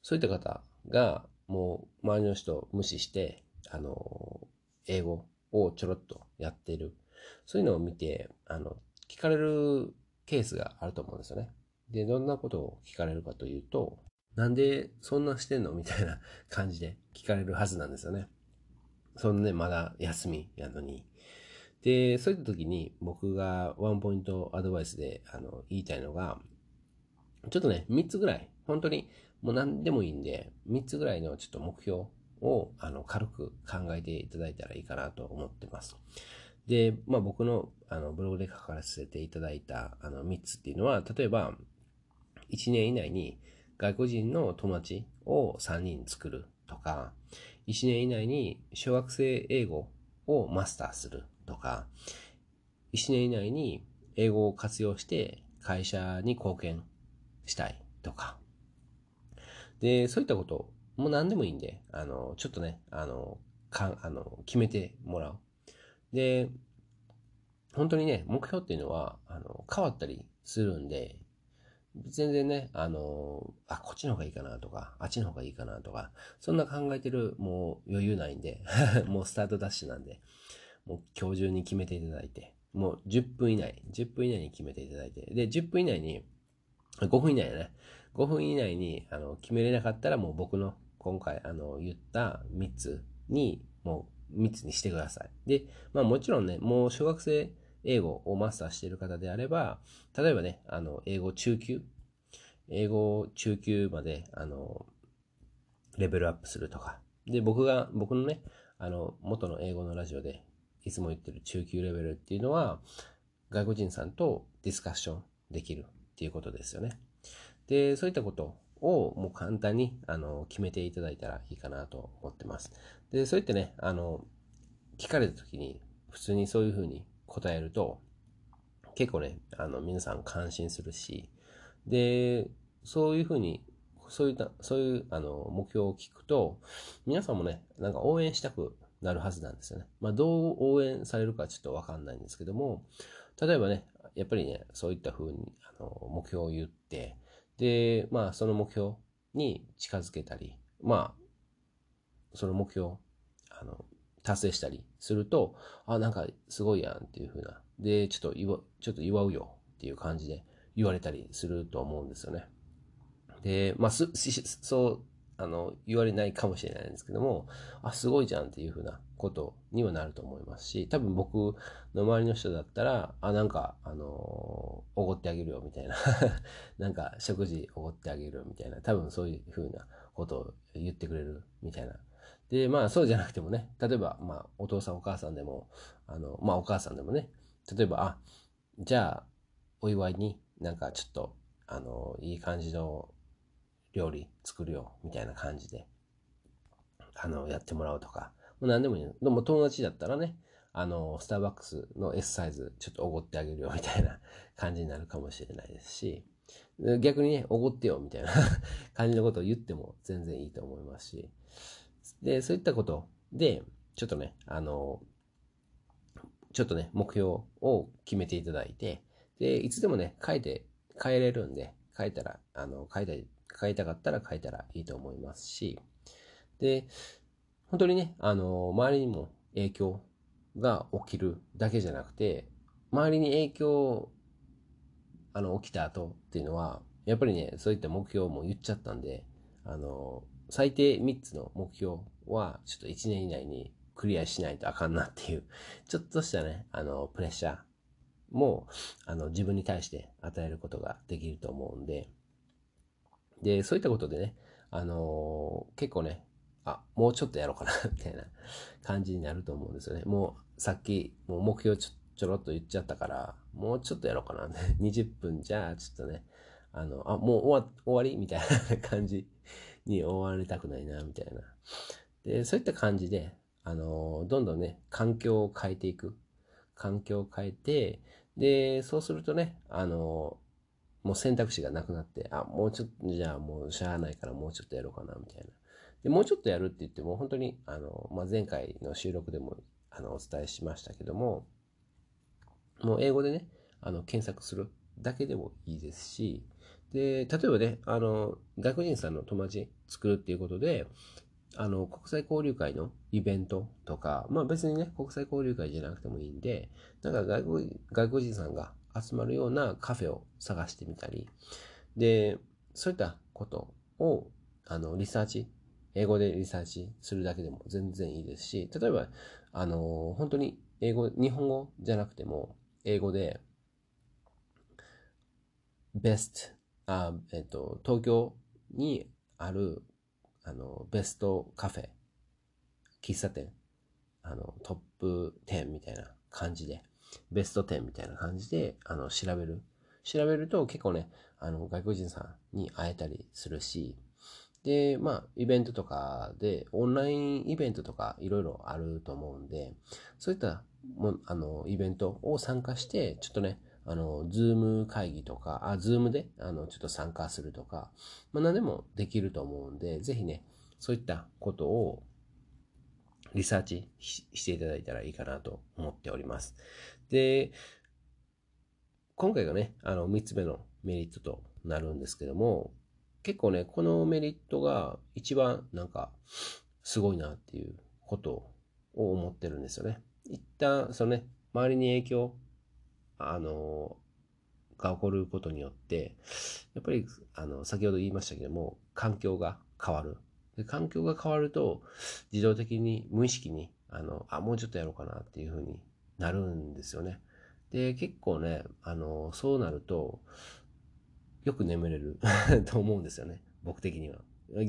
そういった方が、もう、周りの人を無視して、あの、英語をちょろっとやってる。そういうのを見て、あの、聞かれるケースがあると思うんですよね。で、どんなことを聞かれるかというと、なんでそんなしてんの？みたいな 感じで聞かれるはずなんですよね。そんなね、まだ休みやのに。で、そういった時に僕がワンポイントアドバイスであの言いたいのが、ちょっとね、3つぐらい、本当にもう何でもいいんで、3つぐらいのちょっと目標をあの軽く考えていただいたらいいかなと思ってます。で、まあ僕のあのブログで書かせていただいたあの3つっていうのは、例えば、1年以内に外国人の友達を3人作るとか、1年以内に小学生英語をマスターするとか、1年以内に英語を活用して会社に貢献したいとか。で、そういったことも何でもいいんで、あの、ちょっとね、あの、かあの決めてもらう。で、本当にね、目標っていうのは、あの、変わったりするんで、全然ね、あの、あ、こっちの方がいいかなとか、あっちの方がいいかなとか、そんな考えてるもう余裕ないんで、もうスタートダッシュなんで、もう今日中に決めていただいて、もう10分以内、10分以内に決めていただいて、で、10分以内に、5分以内ね、5分以内にあの決めれなかったらもう僕の今回あの言った3つにもう3つにしてください。で、まあもちろんね、もう小学生英語をマスターしている方であれば、例えばね、あの、英語中級、英語中級まで、あの、レベルアップするとか。で、僕が、僕のね、あの、元の英語のラジオでいつも言ってる中級レベルっていうのは、外国人さんとディスカッションできるっていうことですよね。で、そういったことをもう簡単にあの決めていただいたらいいかなと思ってます。で、そういったね、あの、聞かれた時に普通にそういうふうに答えると、結構ね、あの、皆さん感心するし、で、そういうふうに、そういった、そういう、あの、目標を聞くと、皆さんもね、なんか応援したくなるはずなんですよね。まあ、どう応援されるかちょっとわかんないんですけども、例えばね、やっぱりね、そういったふうに、あの、目標を言って、で、まあ、その目標に近づけたり、まあ、その目標、あの、達成したりすると、あ、なんかすごいやんっていう風な。で、ちょっと祝、ちょっと祝うよっていう感じで言われたりすると思うんですよね。で、まあ、す、そう、あの、言われないかもしれないんですけども、あ、すごいじゃんっていう風なことにはなると思いますし、多分僕の周りの人だったら、あ、なんか、あのおごってあげるよみたいな なんか、食事おごってあげるよみたいな、多分そういう風なことを言ってくれるみたいなで、まあそうじゃなくてもね、例えば、まあお父さんお母さんでも、あの、まあお母さんでもね、例えば、あ、じゃあ、お祝いになんかちょっと、あの、いい感じの料理作るよ、みたいな感じで、あの、やってもらうとか、もう何でもいい。でも友達だったらね、あの、スターバックスの S サイズちょっとおごってあげるよみたいな感じになるかもしれないですし、逆にね、おごってよみたいな 感じのことを言っても全然いいと思いますし、で、そういったことで、ちょっとね、あの、ちょっとね、目標を決めていただいて、で、いつでもね、書いて、変えれるんで、書いたら、あの、書いたり、書いたかったら書いたらいいと思いますし、で、本当にね、あの、周りにも影響が起きるだけじゃなくて、周りに影響、あの、起きた後っていうのは、やっぱりね、そういった目標も言っちゃったんで、あの、最低3つの目標は、ちょっと1年以内にクリアしないとあかんなっていう、ちょっとしたね、あの、プレッシャーも、あの、自分に対して与えることができると思うんで、で、そういったことでね、あの、結構ね、あ、もうちょっとやろうかなみたいな感じになると思うんですよね。もう、さっき、もう目標ちょちょろっと言っちゃったから、もうちょっとやろうかな。20分じゃあ、ちょっとね、あの、あ、もう終わ終わり？みたいな感じに終わりたくないな、みたいな。で、そういった感じで、あの、どんどんね、環境を変えていく。環境を変えて、で、そうするとね、あの、もう選択肢がなくなって、あ、もうちょっと、じゃあもうしゃあないからもうちょっとやろうかな、みたいな。で、もうちょっとやるって言っても、本当に、あの、まあ、前回の収録でも、あの、お伝えしましたけども、もう英語でね、あの、検索するだけでもいいですし、で、例えばね、あの、外国人さんの友達作るっていうことで、あの、国際交流会のイベントとか、まあ別にね、国際交流会じゃなくてもいいんで、なんか外国外国人さんが集まるようなカフェを探してみたり、で、そういったことを、あの、リサーチ、英語でリサーチするだけでも全然いいですし、例えば、あの、本当に英語、日本語じゃなくても、英語で、ベスト、あ、えっと、東京にある、あの、ベストカフェ、喫茶店、あの、トップ10みたいな感じで、ベスト10みたいな感じで、あの、調べる。調べると結構ね、あの、外国人さんに会えたりするし、で、まあ、イベントとかで、オンラインイベントとかいろいろあると思うんで、そういったもあの、イベントを参加して、ちょっとね、あの、ズーム会議とか、あ、ズームで、あの、ちょっと参加するとか、まあ何でもできると思うんで、ぜひね、そういったことをリサーチしていただいたらいいかなと思っております。で、今回がね、あの、3つ目のメリットとなるんですけども、結構ね、このメリットが一番なんか、すごいなっていうことを思ってるんですよね。一旦、そのね、周りに影響、あの、が起こることによって、やっぱり、あの、先ほど言いましたけども、環境が変わる。で環境が変わると、自動的に無意識に、あの、あ、もうちょっとやろうかなっていうふうになるんですよね。で、結構ね、あの、そうなると、よく眠れる と思うんですよね。僕的には。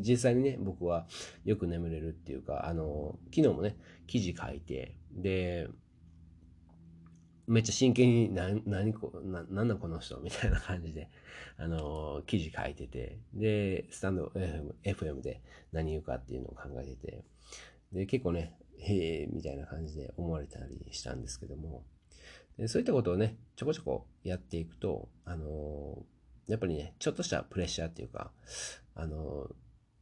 実際にね、僕はよく眠れるっていうか、あの、昨日もね、記事書いて、で、めっちゃ真剣に、な、何こ、な、なんだこの人みたいな感じで、あの、記事書いてて、で、スタンド FM, FM で何言うかっていうのを考えてて、で、結構ね、へえ、みたいな感じで思われたりしたんですけども、でそういったことをね、ちょこちょこやっていくと、あの、やっぱりね、ちょっとしたプレッシャーっていうか、あの、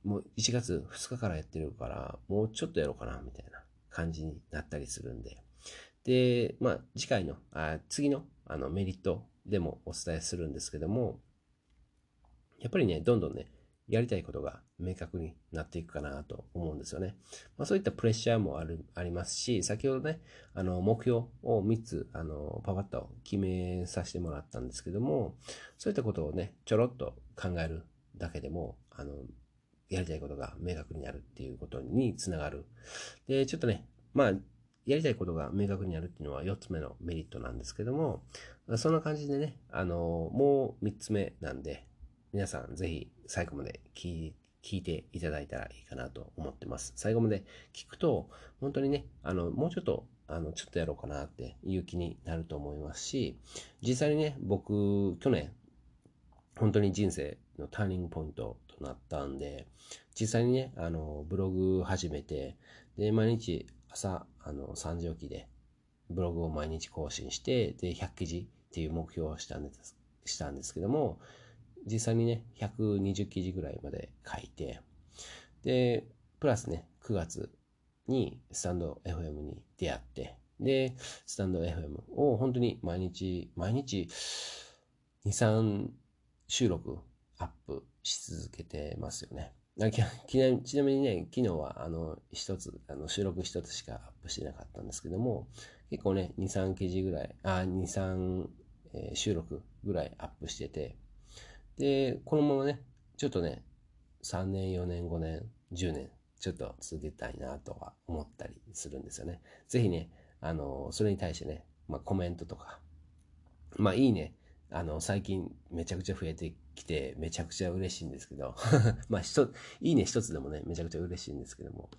もう1月2日からやってるから、もうちょっとやろうかな、みたいな感じになったりするんで。で、まあ、次回の、あ次のあのメリットでもお伝えするんですけども、やっぱりね、どんどんね、やりたいことが明確になっていくかなと思うんですよね。まあ、そういったプレッシャーもある、ありますし、先ほどね、あの、目標を3つ、あの、パパッと決めさせてもらったんですけども、そういったことをね、ちょろっと考えるだけでも、あの、やりたいことが明確になるっていうことにつながる。で、ちょっとね、まあ、やりたいことが明確になるっていうのは4つ目のメリットなんですけども、そんな感じでね、あの、もう3つ目なんで、皆さんぜひ最後まで聞いていただいたらいいかなと思ってます。最後まで聞くと、本当にね、あの、もうちょっと、あの、ちょっとやろうかなっていう気になると思いますし、実際にね、僕、去年、本当に人生のターニングポイントとなったんで、実際にね、あの、ブログ始めて、で、毎日朝、あの、3時起きで、ブログを毎日更新して、で、100記事っていう目標をしたんです、したんですけども、実際にね、120記事ぐらいまで書いて、で、プラスね、9月にスタンド FM に出会って、で、スタンド FM を本当に毎日、毎日、2、3収録アップし続けてますよね。ちなみにね、昨日はあの一つ、あの収録一つしかアップしてなかったんですけども、結構ね、2、3記事ぐらい、あ、2、3、収録ぐらいアップしてて、で、このままね、ちょっとね、3年、4年、5年、10年ちょっと続けたいなとは思ったりするんですよね。ぜひね、あの、それに対してね、まあ、コメントとか、まあ、いいね、あの、最近めちゃくちゃ増えてきて、めちゃくちゃ嬉しいんですけど、まあ、いいね一つでもね、めちゃくちゃ嬉しいんですけども。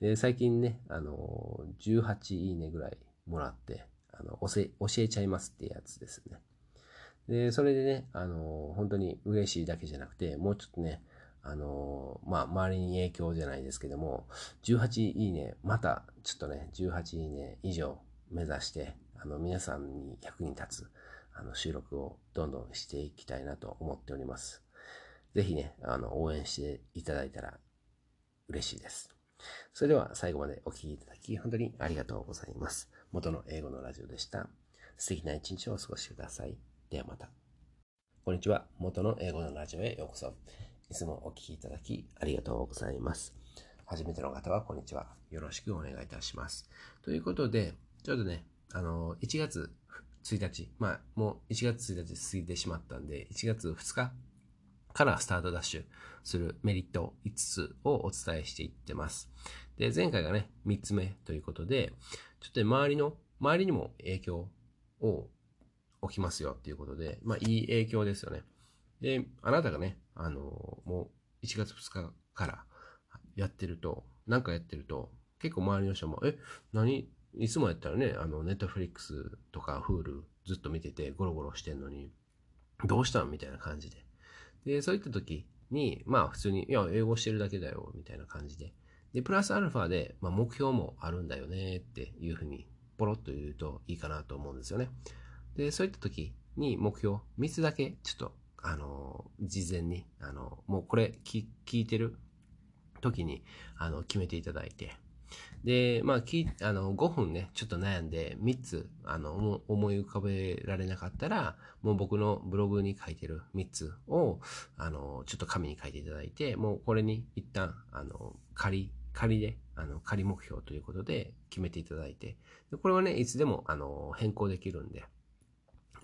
で、最近ね、あの、18いいねぐらいもらって、あの、教え、教えちゃいますってやつですね。で、それでね、あの、本当に嬉しいだけじゃなくて、もうちょっとね、あの、まあ、周りに影響じゃないですけども、18いいね、また、ちょっとね、18いいね以上目指して、あの、皆さんに役に立つ、あの、収録をどんどんしていきたいなと思っております。ぜひね、あの、応援していただいたら嬉しいです。それでは最後までお聴きいただき、本当にありがとうございます。元の英語のラジオでした。素敵な一日をお過ごしください。ではまた。こんにちは。元の英語のラジオへようこそ。いつもお聴きいただきありがとうございます。初めての方はこんにちは。よろしくお願いいたします。ということで、ちょうどね、あの、1月1日、まあ、もう1月1日過ぎてしまったんで、1月2日からスタートダッシュするメリット5つをお伝えしていってます。で、前回がね、3つ目ということで、ちょっと周りの、周りにも影響を起きますよっていうことで、まあ、いい影響ですよね。で、あなたがね、あの、もう1月2日からやってると、なんかやってると、結構周りの人も、え、何いつもやったらね、あの、ネットフリックスとかフールずっと見ててゴロゴロしてんのに、どうしたんみたいな感じで。で、そういった時に、まあ普通に、いや、英語してるだけだよ、みたいな感じで。で、プラスアルファで、まあ目標もあるんだよね、っていうふうに、ポロッと言うといいかなと思うんですよね。で、そういった時に目標、3つだけ、ちょっと、あの、事前に、あの、もうこれ聞いてる時に、あの、決めていただいて、で、まあ、きあの5分ね、ちょっと悩んで、3つあの思い浮かべられなかったら、もう僕のブログに書いてる3つを、あの、ちょっと紙に書いていただいて、もうこれに一旦、あの、仮、仮で、あの、仮目標ということで決めていただいて、でこれはね、いつでも、あの、変更できるんで、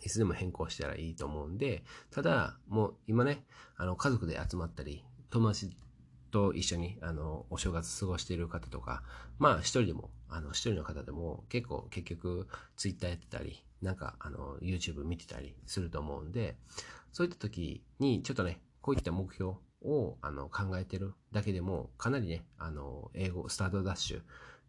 いつでも変更したらいいと思うんで、ただ、もう今ね、あの、家族で集まったり、友達と一緒に、あの、お正月過ごしている方とか、まあ、一人でも、あの、一人の方でも、結構、結局、ツイッターやってたり、なんか、あの、YouTube 見てたりすると思うんで、そういった時に、ちょっとね、こういった目標を、あの、考えてるだけでも、かなりね、あの、英語、スタートダッシュ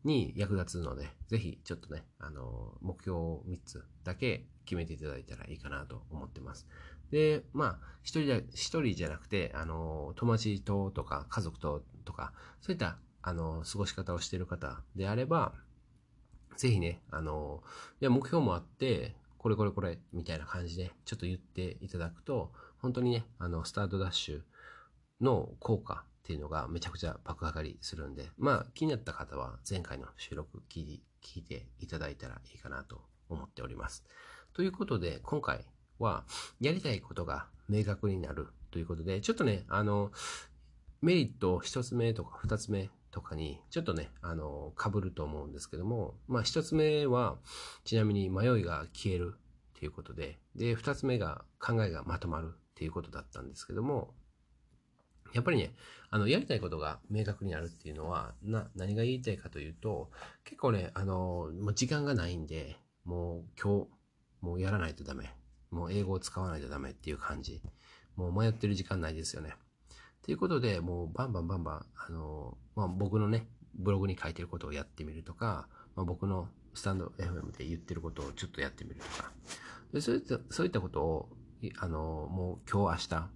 に役立つので、ぜひ、ちょっとね、あの、目標を3つだけ決めていただいたらいいかなと思ってます。で、まあ、一人で、一人じゃなくて、あの、友達ととか、家族ととか、そういった、あの、過ごし方をしている方であれば、ぜひね、あの、いや、目標もあって、これこれこれ、みたいな感じで、ちょっと言っていただくと、本当にね、あの、スタートダッシュの効果っていうのがめちゃくちゃ爆上がりするんで、まあ、気になった方は前回の収録聞いていただいたらいいかなと思っております。ということで、今回は、やりたいことが明確になるということで、ちょっとね、あの、メリット一つ目とか二つ目とかに、ちょっとね、あの、被ると思うんですけども、まあ一つ目は、ちなみに迷いが消えるっていうことで、で、二つ目が考えがまとまるっていうことだったんですけども、やっぱりね、あの、やりたいことが明確になるっていうのは、な、何が言いたいかというと、結構ね、あの、もう時間がないんで、もう今日、もうやらないとダメもう英語を使わないとダメっていう感じ。もう迷ってる時間ないですよね。ということで、もうバンバンバンバン、あの、まあ、僕のね、ブログに書いてることをやってみるとか、まあ、僕のスタンド FM で言ってることをちょっとやってみるとか。でそういったそういったことを、あの、もう今日明日、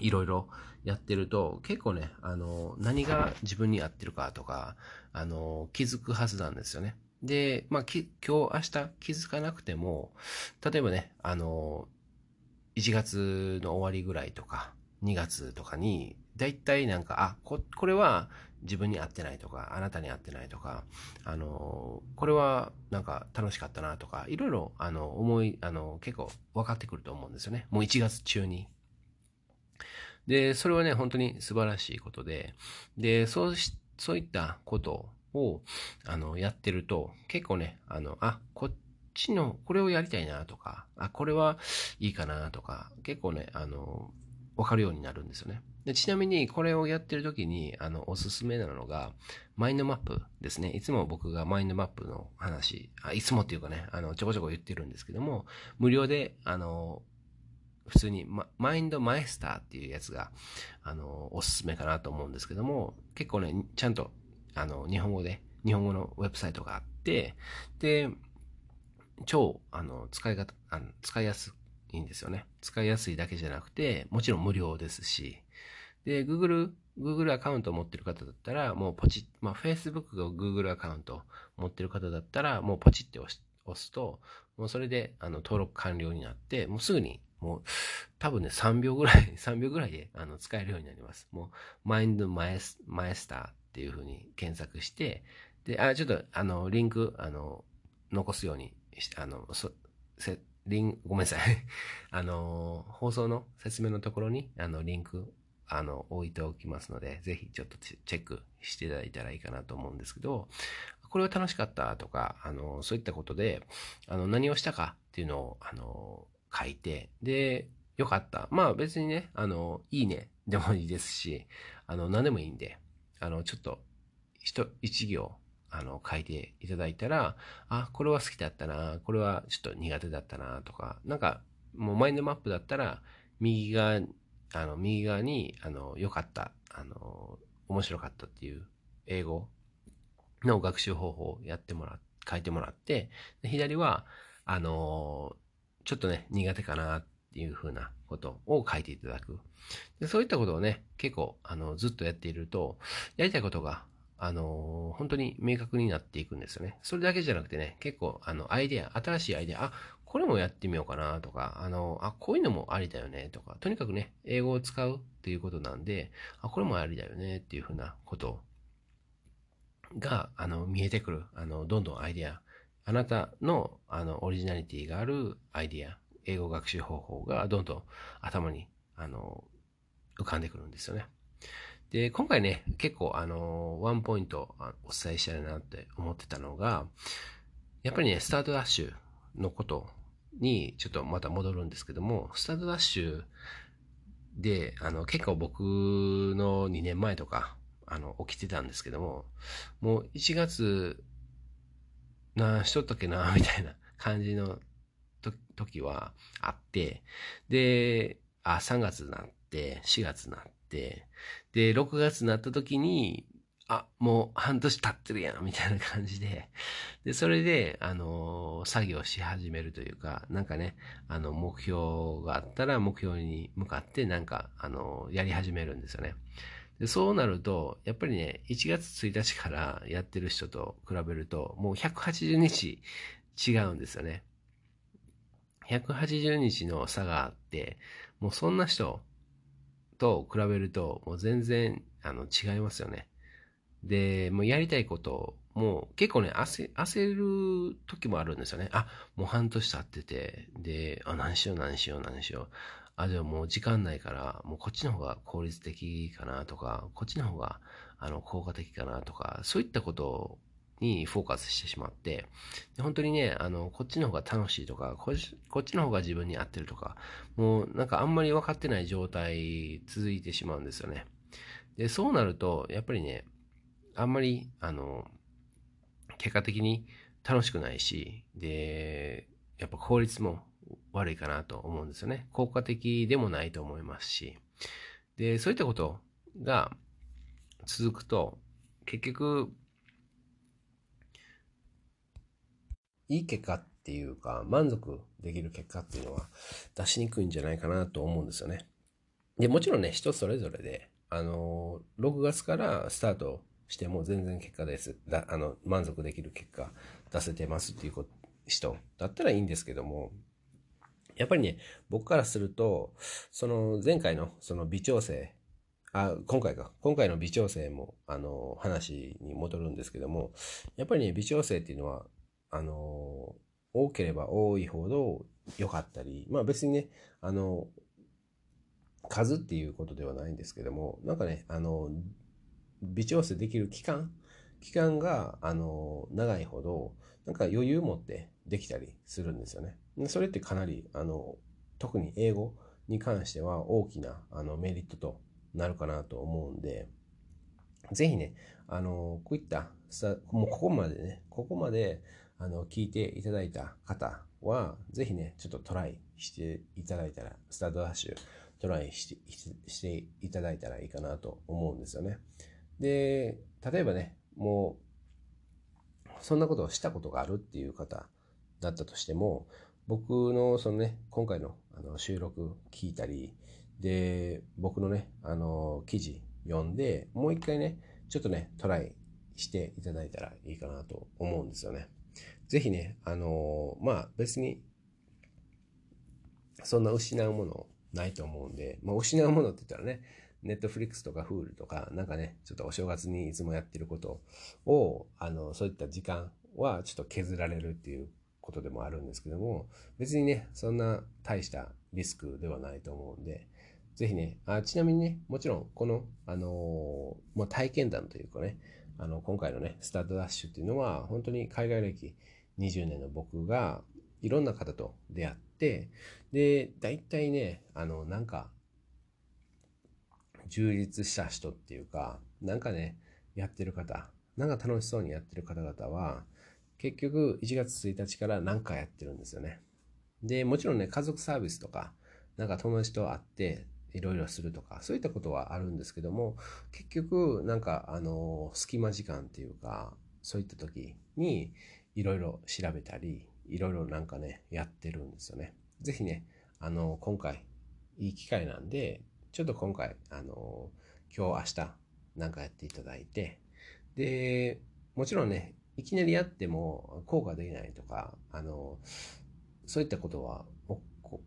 いろいろやってると、結構ね、あの、何が自分に合ってるかとか、あの、気づくはずなんですよね。で、まあ、き、今日、明日気づかなくても、例えばね、あの、1月の終わりぐらいとか、2月とかに、だいたいなんか、あ、こ、これは自分に合ってないとか、あなたに合ってないとか、あの、これはなんか楽しかったなとか、いろいろ、あの、思い、あの、結構分かってくると思うんですよね。もう1月中に。で、それはね、本当に素晴らしいことで、で、そうし、そういったことを、をあの、やってると、結構ね、あの、あ、こっちの、これをやりたいなとか、あ、これはいいかなとか、結構ね、あの、わかるようになるんですよね。でちなみにこれをやってる時にあのおすすめなのがマインドマップですね。いつも僕がマインドマップの話、あいつもっていうかね、あのちょこちょこ言ってるんですけども、無料であの普通に、ま、マインドマイスターっていうやつが、あの、おすすめかなと思うんですけども、結構ね、ちゃんと、あの、日本語で、日本語のウェブサイトがあって、で、超、あの、使い方、あの使いやすいんですよね。使いやすいだけじゃなくて、もちろん無料ですし、で、Google、Google アカウントを持ってる方だったら、もうポチッ、まあ、Facebook が Google アカウントを持ってる方だったら、もうポチって押し押すと、もうそれであの登録完了になって、もうすぐに、もう多分ね、3秒ぐらい、3秒ぐらいであの使えるようになります。もう、マインドマエスマエスターっていう風に検索して、で、あ、ちょっと、あの、リンク、あの、残すようにして、あの、そ、せ、リン、ごめんなさい。あの、放送の説明のところに、あの、リンクあの、置いておきますので、ぜひちょっとチェックしていただいたらいいかなと思うんですけど、これは楽しかったとか、あの、そういったことで、あの、何をしたかっていうのを、あの、書いて、で、よかった。まあ別にね、あの、いいねでもいいですし、あの、何でもいいんで、あの、ちょっと、一、一行、あの、書いていただいたら、あ、これは好きだったな、これはちょっと苦手だったな、とか、なんか、もうマインドマップだったら、右側、あの、右側に、あの、良かった、あの、面白かったっていう英語の学習方法をやってもら書いてもらって、左は、あのちょっとね、苦手かなていうふうなことを書いていただく。でそういったことをね、結構、あの、ずっとやっていると、やりたいことが、あの本当に明確になっていくんですよね。それだけじゃなくてね、結構、あの、アイデア、新しいアイデア、あ、これもやってみようかなとか、あの、あ、こういうのもありだよねとか、とにかくね、英語を使うっていうことなんで、あ、これもありだよねっていうふうなことが、あの、見えてくる、あの、どんどんアイデア、あなたの、あの、オリジナリティがあるアイデア、英語学習方法がどんどん頭に、あの、浮かんでくるんですよね。で、今回ね、結構、あの、ワンポイントお伝えしたいなって思ってたのが、やっぱりね、スタートダッシュのことにちょっとまた戻るんですけども、スタートダッシュで、あの、結構僕の2年前とか、あの、起きてたんですけども、もう1月、な、しとったっけな、みたいな感じの時はあって、で、あ、3月になって、4月になって、で、6月になった時に、あ、もう半年経ってるやん、みたいな感じで、で、それで、あのー、作業し始めるというか、なんかね、あの、目標があったら目標に向かって、なんか、あのー、やり始めるんですよね。でそうなると、やっぱりね、1月1日からやってる人と比べると、もう180日違うんですよね。180日の差があって、もうそんな人と比べると、もう全然あの違いますよね。で、もうやりたいこともう結構ね、焦焦る時もあるんですよね。あ、もう半年経ってて、で、あ、何しよう何しよう何しよう。あ、でももう時間ないから、もうこっちの方が効率的かなとか、こっちの方があの効果的かなとか、そういったことにフォーカスしてしまって、本当にね、あの、こっちの方が楽しいとかこっち、こっちの方が自分に合ってるとか、もうなんかあんまり分かってない状態続いてしまうんですよね。で、そうなると、やっぱりね、あんまり、あの、結果的に楽しくないし、で、やっぱ効率も悪いかなと思うんですよね。効果的でもないと思いますし。で、そういったことが続くと、結局、いい結果っていうか、満足できる結果っていうのは出しにくいんじゃないかなと思うんですよね。で、もちろんね、人それぞれで、あの、6月からスタートしても全然結果です。だあの、満足できる結果出せてますっていう人だったらいいんですけども、やっぱりね、僕からすると、その前回のその微調整、あ、今回か、今回の微調整も、あの、話に戻るんですけども、やっぱりね、微調整っていうのは、あの、多ければ多いほど良かったり、まあ別にね、あの、数っていうことではないんですけども、なんかね、あの、微調整できる期間、期間が、あの、長いほど、なんか余裕持ってできたりするんですよね。それってかなり、あの、特に英語に関しては大きなあのメリットとなるかなと思うんで、ぜひね、あの、こういったもうここまでね、ここまで、あの、聞いていただいた方は、ぜひね、ちょっとトライしていただいたら、スタートダッシュトライしてしていただいたらいいかなと思うんですよね。で、例えばね、もう、そんなことをしたことがあるっていう方だったとしても、僕のそのね、今回のあの収録聞いたり、で、僕のね、あの、記事読んで、もう一回ね、ちょっとね、トライしていただいたらいいかなと思うんですよね。ぜひね、あのまあ別に、そんな失うものないと思うんで、まあ失うものって言ったらね、ネットフリックスとかフールとか、なんかね、ちょっとお正月にいつもやってることを、あの、そういった時間はちょっと削られるっていうことでもあるんですけども、別にね、そんな大したリスクではないと思うんで、ぜひね、あちなみにね、もちろん、この、あのー、まあ、体験談というかね、あの、今回のね、スタートダッシュっていうのは、本当に海外歴20年の僕が、いろんな方と出会って、で、大体ね、あの、なんか、充実した人っていうか、なんかね、やってる方、なんか楽しそうにやってる方々は、結局1月1日から何かやってるんですよね。で、もちろんね、家族サービスとか、なんか友達と会っていろいろするとか、そういったことはあるんですけども、結局、なんか、あの、隙間時間っていうか、そういった時にいろいろ調べたり、いろいろなんかね、やってるんですよね。ぜひね、あの、今回、いい機会なんで、ちょっと今回、あの、今日明日、なんかやっていただいて、で、もちろんね、いきなりやっても効果できないとか、あの、そういったことは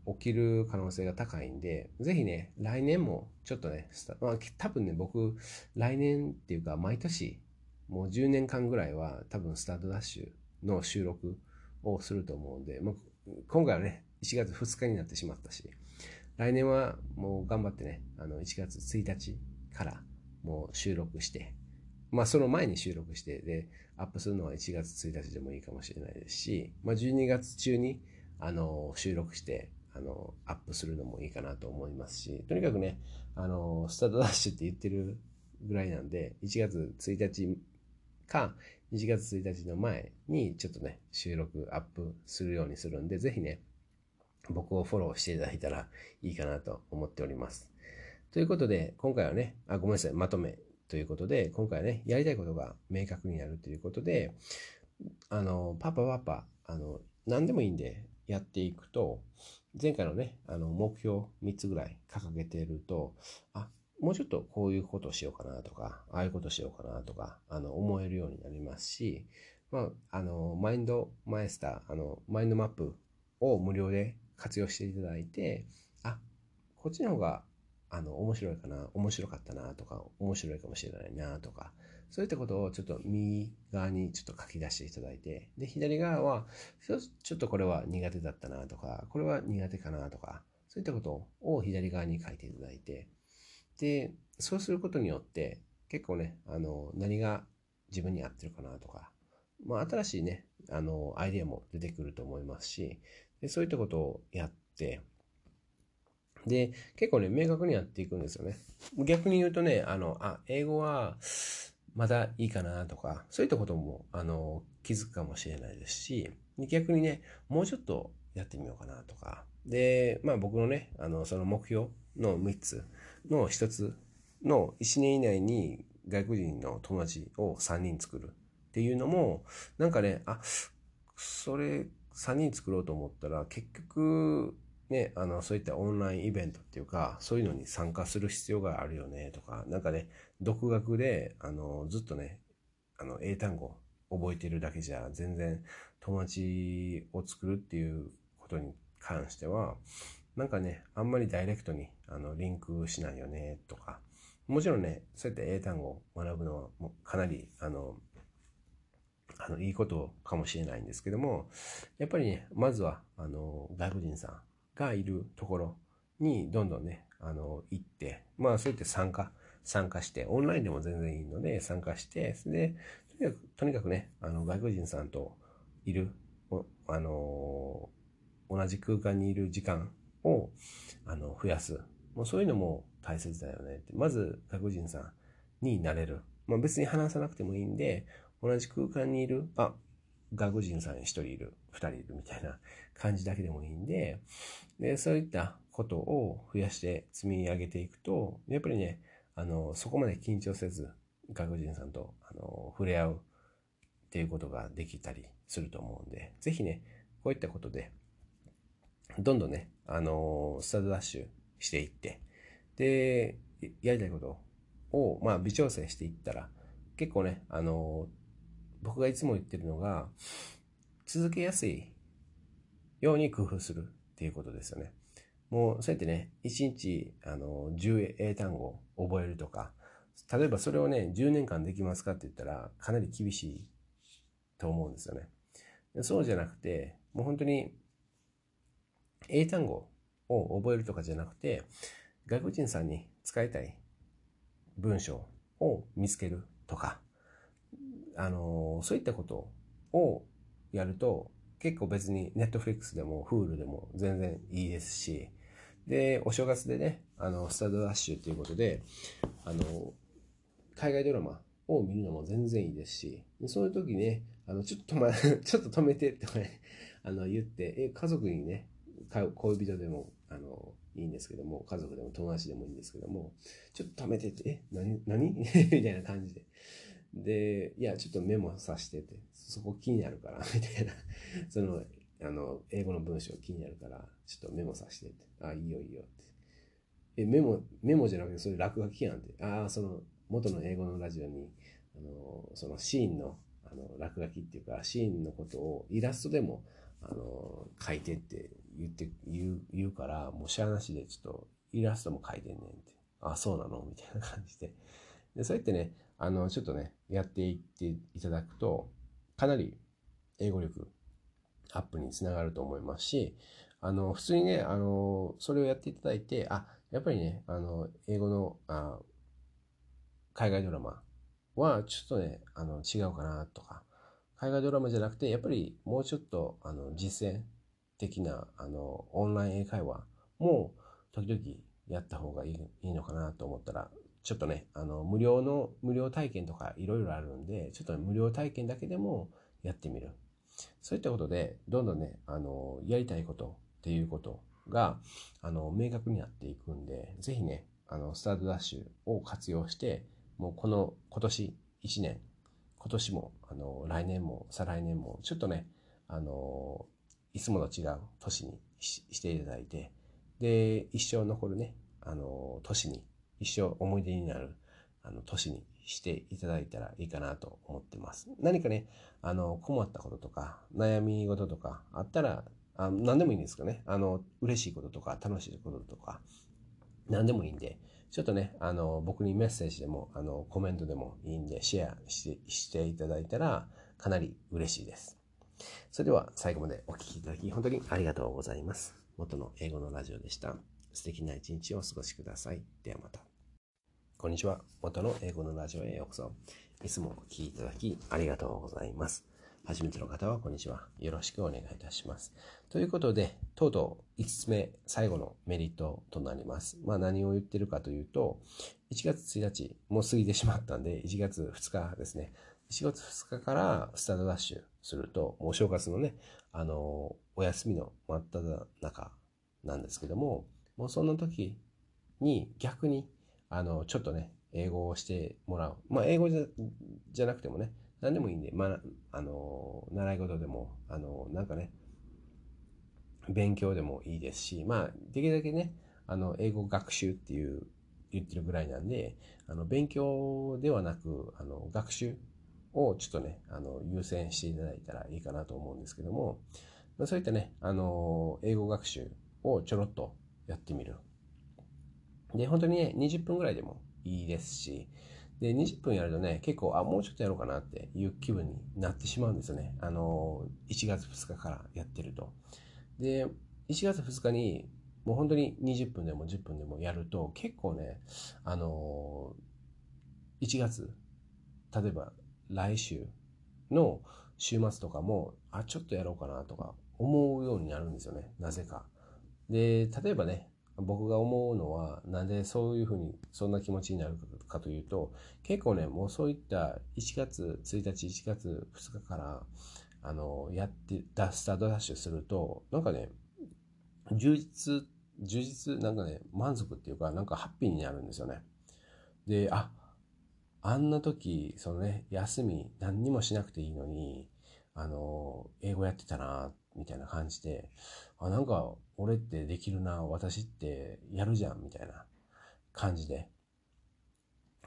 起きる可能性が高いんで、ぜひね、来年もちょっとね、まあ、多分ね、僕、来年っていうか、毎年、もう10年間ぐらいは多分スタートダッシュの収録をすると思うんで、まあ、今回はね、1月2日になってしまったし、来年はもう頑張ってね、あの、1月1日からもう収録して、まあその前に収録して、で、アップするのは1月1日でもいいかもしれないですし、まあ12月中に、あの、収録して、あの、アップするのもいいかなと思いますし、とにかくね、あの、スタートダッシュって言ってるぐらいなんで、1月1日か、1月1日の前にちょっとね、収録アップするようにするんで、ぜひね、僕をフォローしていただいたらいいかなと思っております。ということで、今回はね、あ、ごめんなさい、まとめということで、今回はね、やりたいことが明確になるということで、あの、パパパパ、あの、何でもいいんでやっていくと、前回のね、あの、目標3つぐらい掲げていると、あ、もうちょっとこういうことをしようかなとか、ああいうことをしようかなとか、あの、思えるようになりますし、まあ、あの、マインドマイスター、あの、マインドマップを無料で活用していただいて、あ、こっちの方が、あの、面白いかな、面白かったなとか、面白いかもしれないなとか、そういったことをちょっと右側にちょっと書き出していただいて、で、左側は、ちょっとこれは苦手だったなとか、これは苦手かなとか、そういったことを左側に書いていただいて、で、そうすることによって、結構ね、あの、何が自分に合ってるかなとか、まあ、新しいね、あの、アイデアも出てくると思いますし、でそういったことをやって、で、結構ね、明確にやっていくんですよね。逆に言うとね、あの、あ、英語は、まだいいかなとか、そういったことも、あの、気づくかもしれないですし、逆にね、もうちょっとやってみようかなとか、で、まあ僕のね、あの、その目標の3つの1つの1年以内に外国人の友達を3人作るっていうのも、なんかね、あ、それ3人作ろうと思ったら、結局、ね、あの、そういったオンラインイベントっていうか、そういうのに参加する必要があるよね、とか、なんかね、独学で、あの、ずっとね、あの、英単語覚えてるだけじゃ、全然友達を作るっていうことに関しては、なんかね、あんまりダイレクトに、あの、リンクしないよね、とか、もちろんね、そうやって英単語を学ぶのは、もうかなり、あの、あの、いいことかもしれないんですけども、やっぱりね、まずは、あの、外国人さんがいるところにどんどんね、あの、行って、まあそうやって参加、参加して、オンラインでも全然いいので参加して、で、とにかくとにかくね、あの、外国人さんといる、あの、同じ空間にいる時間を、あの、増やす。もうそういうのも大切だよねって。まず、外人さんになれる。まあ、別に話さなくてもいいんで、同じ空間にいる、あ、外国人さん1人いる、2人いるみたいな感じだけでもいいんで、で、そういったことを増やして積み上げていくと、やっぱりね、あの、そこまで緊張せず、外国人さんと、あの、触れ合うっていうことができたりすると思うんで、ぜひね、こういったことで、どんどんね、あの、スタートダッシュしていって、で、やりたいことを、まあ、微調整していったら、結構ね、あの、僕がいつも言ってるのが、続けやすいように工夫するっていうことですよね。もう、そうやってね、1日、あの、10英単語を覚えるとか、例えばそれをね、10年間できますかって言ったら、かなり厳しいと思うんですよね。そうじゃなくて、もう本当に、英単語を覚えるとかじゃなくて、外国人さんに使いたい文章を見つけるとか、あの、そういったことをやると、結構別にネットフリックスでも Hulu でも全然いいですし、で、お正月でね、あの、スタートダッシュっていうことで、あの、海外ドラマを見るのも全然いいですし、そういう時ね、あの、ちょっとま、ちょっと止めてとかね、あの、言って、え、家族にね、恋人でも、あの、いいんですけども、家族でも友達でもいいんですけども、ちょっと止めてて、え、何何？みたいな感じで。で、いや、ちょっとメモさせてて、そこ気になるから、みたいな。その、あの、英語の文章気になるから、ちょっとメモさせてって。あ、いいよいいよって。え、メモ、メモじゃなくて、それ落書きやんって。ああ、その、元の英語のラジオに、あの、そのシーンの、あの、落書きっていうか、シーンのことをイラストでも、あの、書いてって言って、言う、言うから、もうしゃあなしでちょっとイラストも書いてんねんって。あ、そうなの？みたいな感じで。で、そうやってね、あの、ちょっとね、やっていっていただくと、かなり英語力アップにつながると思いますし、あの、普通にね、あの、それをやっていただいて、あ、やっぱりね、あの、英語の、あ海外ドラマはちょっとね、あの、違うかなとか、海外ドラマじゃなくて、やっぱりもうちょっと、あの、実践的な、あの、オンライン英会話も時々やった方がいいいいのかなと思ったら、ちょっとね、あの、無料の、無料体験とかいろいろあるんで、ちょっと、無料体験だけでもやってみる。そういったことで、どんどんね、あの、やりたいことっていうことが、あの、明確になっていくんで、ぜひね、あの、スタートダッシュを活用して、もうこの、今年1年、今年も、あの、来年も、再来年も、ちょっとね、あの、いつもの違う年にしていただいて、で、一生残るね、あの、年に、一生思い出になる、あの、年にしていただいたらいいかなと思ってます。何かね、あの、困ったこととか、悩み事とかあったら、あ何でもいいんですかね。あの、嬉しいこととか、楽しいこととか、何でもいいんで、ちょっとね、あの、僕にメッセージでも、あの、コメントでもいいんで、シェアしてしていただいたら、かなり嬉しいです。それでは、最後までお聴きいただき、本当にありがとうございます。元の英語のラジオでした。素敵な一日をお過ごしください。ではまた。こんにちは。元の英語のラジオへようこそ。いつもお聴きいただきありがとうございます。初めての方はこんにちは。よろしくお願いいたします。ということで、とうとう5つ目、最後のメリットとなります。まあ何を言ってるかというと、1月1日、もう過ぎてしまったんで、1月2日ですね。1月2日からスタートダッシュすると、もう正月のね、あの、お休みの真っ只中なんですけども、もうその時に逆にあの、ちょっとね、英語をしてもらう。まあ、英語じゃじゃなくてもね、何でもいいんで、まあ、あの、習い事でも、あの、なんかね、勉強でもいいですし、まあ、できるだけね、あの、英語学習っていう、言ってるぐらいなんで、あの、勉強ではなく、あの、学習をちょっとね、あの、優先していただいたらいいかなと思うんですけども、まあ、そういったね、あの、英語学習をちょろっとやってみる。で、本当にね、20分ぐらいでもいいですし、で、20分やるとね、結構、あ、もうちょっとやろうかなっていう気分になってしまうんですよね。あの、1月2日からやってると。で、1月2日に、もう本当に20分でも10分でもやると、結構ね、あの、1月、例えば来週の週末とかも、あ、ちょっとやろうかなとか思うようになるんですよね。なぜか。で、例えばね、僕が思うのは、なんでそういうふうに、そんな気持ちになるかというと、結構ね、もうそういった1月1日、1月2日から、あの、やって、スタートダッシュすると、なんかね、充実、充実、なんかね、満足っていうか、なんかハッピーになるんですよね。で、あ、あんな時、そのね、休み何にもしなくていいのに、あの、英語やってたな、みたいな感じで、あ、なんか、俺ってできるな、私ってやるじゃん、みたいな感じで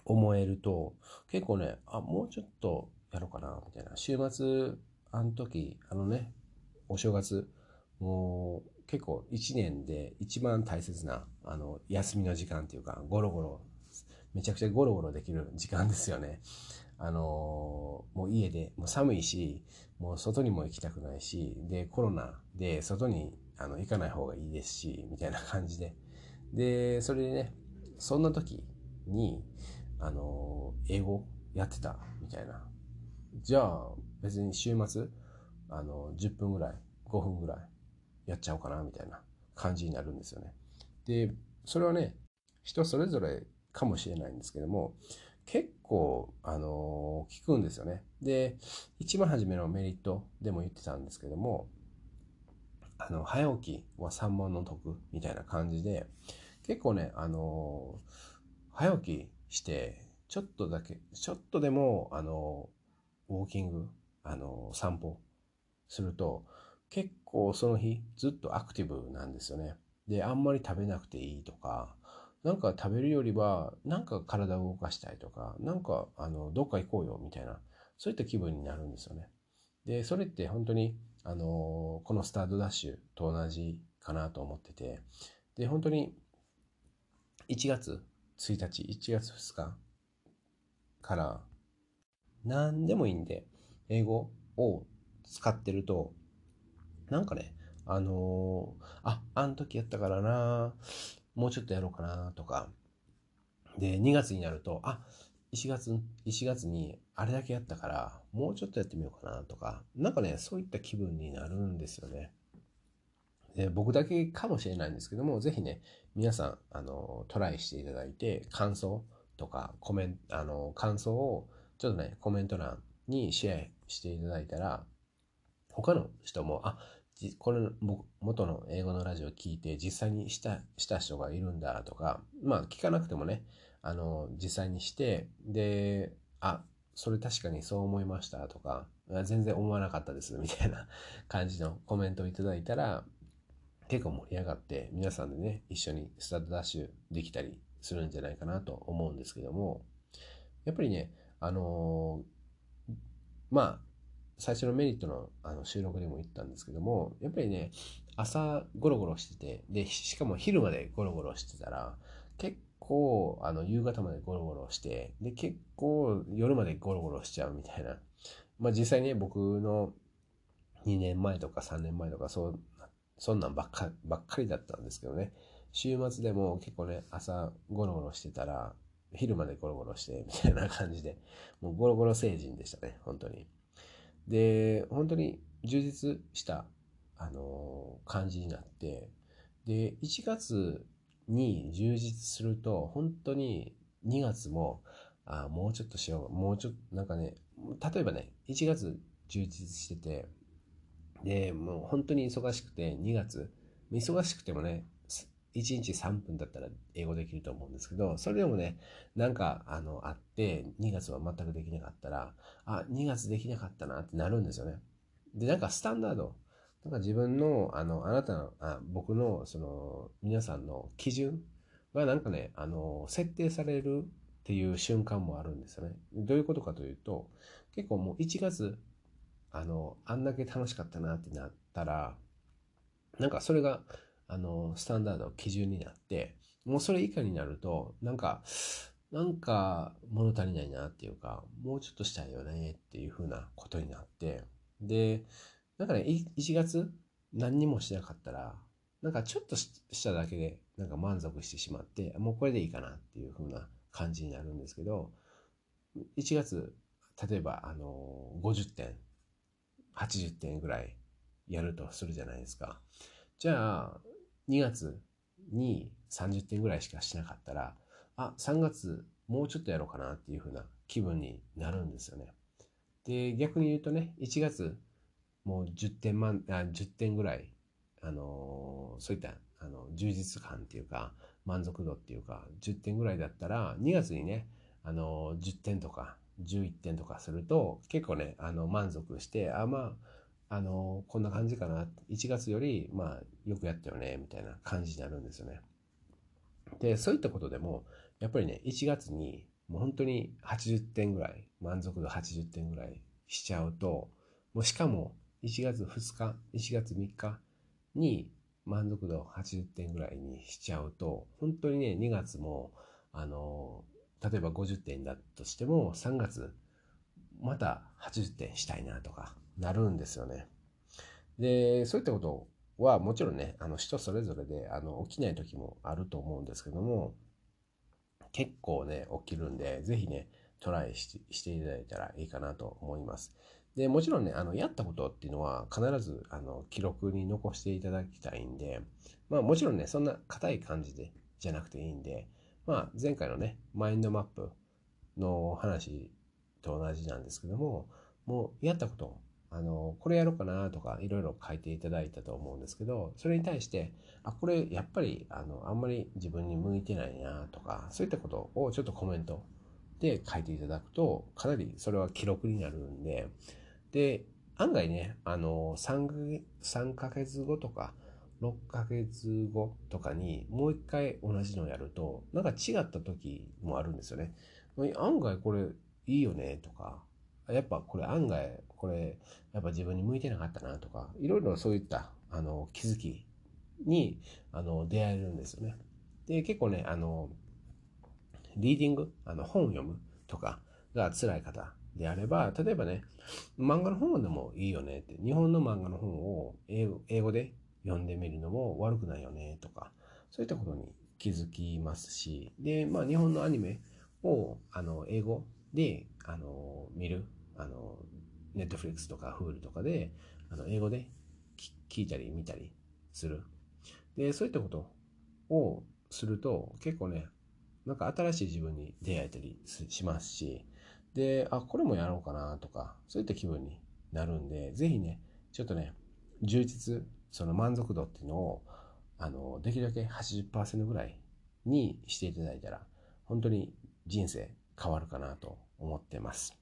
思えると、結構ね、あ、もうちょっとやろうかな、みたいな。週末、あの時、あのね、お正月、もう結構一年で一番大切な、あの、休みの時間っていうか、ゴロゴロめちゃくちゃゴロゴロできる時間ですよね。あのー、もう家で、もう寒いし、もう外にも行きたくないし、で、コロナで外にあの行かない方がいいですし、みたいな感じで。で、それでね、そんな時に、あのー、英語やってた、みたいな。じゃあ、別に週末、あの、10分ぐらい、5分ぐらいやっちゃおうかな、みたいな感じになるんですよね。で、それはね、人それぞれかもしれないんですけども、結構、あのー、効くんですよね。で、一番初めのメリットでも言ってたんですけども、あの、早起きは三問の得みたいな感じで、結構ね、あのー、早起きして、ちょっとだけ、ちょっとでも、あのー、ウォーキング、あの散歩すると、結構その日ずっとアクティブなんですよね。で、あんまり食べなくていいとか、なんか食べるよりは、なんか体を動かしたいとか、なんか、あの、どっか行こうよ、みたいな、そういった気分になるんですよね。で、それって本当に、あの、このスタートダッシュと同じかなと思ってて、で、本当に、1月1日、1月2日から、何でもいいんで、英語を使ってると、なんかね、あのー、あ、あの時やったからな、もうちょっとやろうかなとか、で、2月になると、あ、1月、1月にあれだけやったから、もうちょっとやってみようかなとか、なんかね、そういった気分になるんですよね。で僕だけかもしれないんですけども、ぜひね、皆さん、あの、トライしていただいて、感想とか、コメント、あの、感想を、ちょっとね、コメント欄にシェアしていただいたら、他の人も、あ、これ元の英語のラジオを聞いて実際にしたした人がいるんだとかまあ聞かなくてもねあの実際にしてであそれ確かにそう思いましたとか全然思わなかったですみたいな 感じのコメントをいただいたら結構盛り上がって皆さんでね一緒にスタートダッシュできたりするんじゃないかなと思うんですけどもやっぱりねあのー、まあ最初のメリットのあの収録でも言ったんですけども、やっぱりね、朝ゴロゴロしてて、で、しかも昼までゴロゴロしてたら、結構、あの、夕方までゴロゴロして、で、結構夜までゴロゴロしちゃうみたいな。まあ実際ね、僕の2年前とか3年前とか、そう、そんなんばっかばっかりだったんですけどね。週末でも結構ね、朝ゴロゴロしてたら、昼までゴロゴロして、みたいな感じで、もうゴロゴロ成人でしたね、本当に。で、本当に充実した、あのー、感じになって、で、1月に充実すると、本当に2月も、あもうちょっとしよう、もうちょっと、なんかね、例えばね、1月充実してて、で、もう本当に忙しくて、2月、忙しくてもね、1日3分だったら英語できると思うんですけど、それでもね、なんか、あの、あって、2月は全くできなかったら、あ、2月できなかったなってなるんですよね。で、なんかスタンダード、なんか自分の、あの、あなたの、あ僕の、その、皆さんの基準がなんかね、あの、設定されるっていう瞬間もあるんですよね。どういうことかというと、結構もう1月、あの、あんだけ楽しかったなってなったら、なんかそれが、あの、スタンダード、基準になって、もうそれ以下になると、なんか、なんか物足りないなっていうか、もうちょっとしたいよねっていうふうなことになって、で、なんかね、1月何にもしなかったら、なんかちょっとしただけで、なんか満足してしまって、もうこれでいいかなっていうふうな感じになるんですけど、1月、例えば、あの、50点、80点ぐらいやるとするじゃないですか。じゃあ、2月に30点ぐらいしかしなかったら、あ、3月もうちょっとやろうかなっていう風な気分になるんですよね。で、逆に言うとね、1月もう10点満、あ10点ぐらい、あのー、そういったあの充実感っていうか、満足度っていうか、10点ぐらいだったら、2月にね、あのー、10点とか11点とかすると、結構ね、あの満足して、あ、まあ、あの、こんな感じかな。1月より、まあ、よくやったよね、みたいな感じになるんですよね。で、そういったことでも、やっぱりね、1月にもう本当に80点ぐらい、満足度80点ぐらいしちゃうと、もうしかも1月2日、1月3日に満足度80点ぐらいにしちゃうと、本当にね、2月も、あの、例えば50点だとしても、3月、また80点したいなとか、なるんですよね。で、そういったことはもちろんね、あの人それぞれであの起きない時もあると思うんですけども、結構ね、起きるんで、ぜひね、トライしていただいたらいいかなと思います。で、もちろんね、あの、やったことっていうのは必ず、あの、記録に残していただきたいんで、まあもちろんね、そんな硬い感じで、じゃなくていいんで、まあ前回のね、マインドマップの話と同じなんですけども、もうやったことあの、これやろうかなとか、いろいろ書いていただいたと思うんですけど、それに対して、あ、これやっぱり、あの、あんまり自分に向いてないなとか、そういったことをちょっとコメントで書いていただくと、かなりそれは記録になるんで、で、案外ね、あの、3ヶ月後とか、6ヶ月後とかにもう一回同じのやると、なんか違った時もあるんですよね。案外これいいよねとか、やっぱこれ案外、これ、やっぱ自分に向いてなかったなとか、いろいろそういった、あの、気づきに、あの、出会えるんですよね。で、結構ね、あの、リーディング、あの、本を読むとかが辛い方であれば、例えばね、漫画の本でもいいよねって、日本の漫画の本を英語英語で読んでみるのも悪くないよねとか、そういったことに気づきますし、で、まあ日本のアニメを、あの、英語で、あの、見る、あの、ネットフリックスとか Hulu とかで、あの、英語で聞いたり見たりする。で、そういったことをすると、結構ね、なんか新しい自分に出会えたりしますし、で、あ、これもやろうかなとか、そういった気分になるんで、ぜひね、ちょっとね、充実、その満足度っていうのを、あの、できるだけ80%ぐらいにしていただいたら、本当に人生変わるかなと思ってます。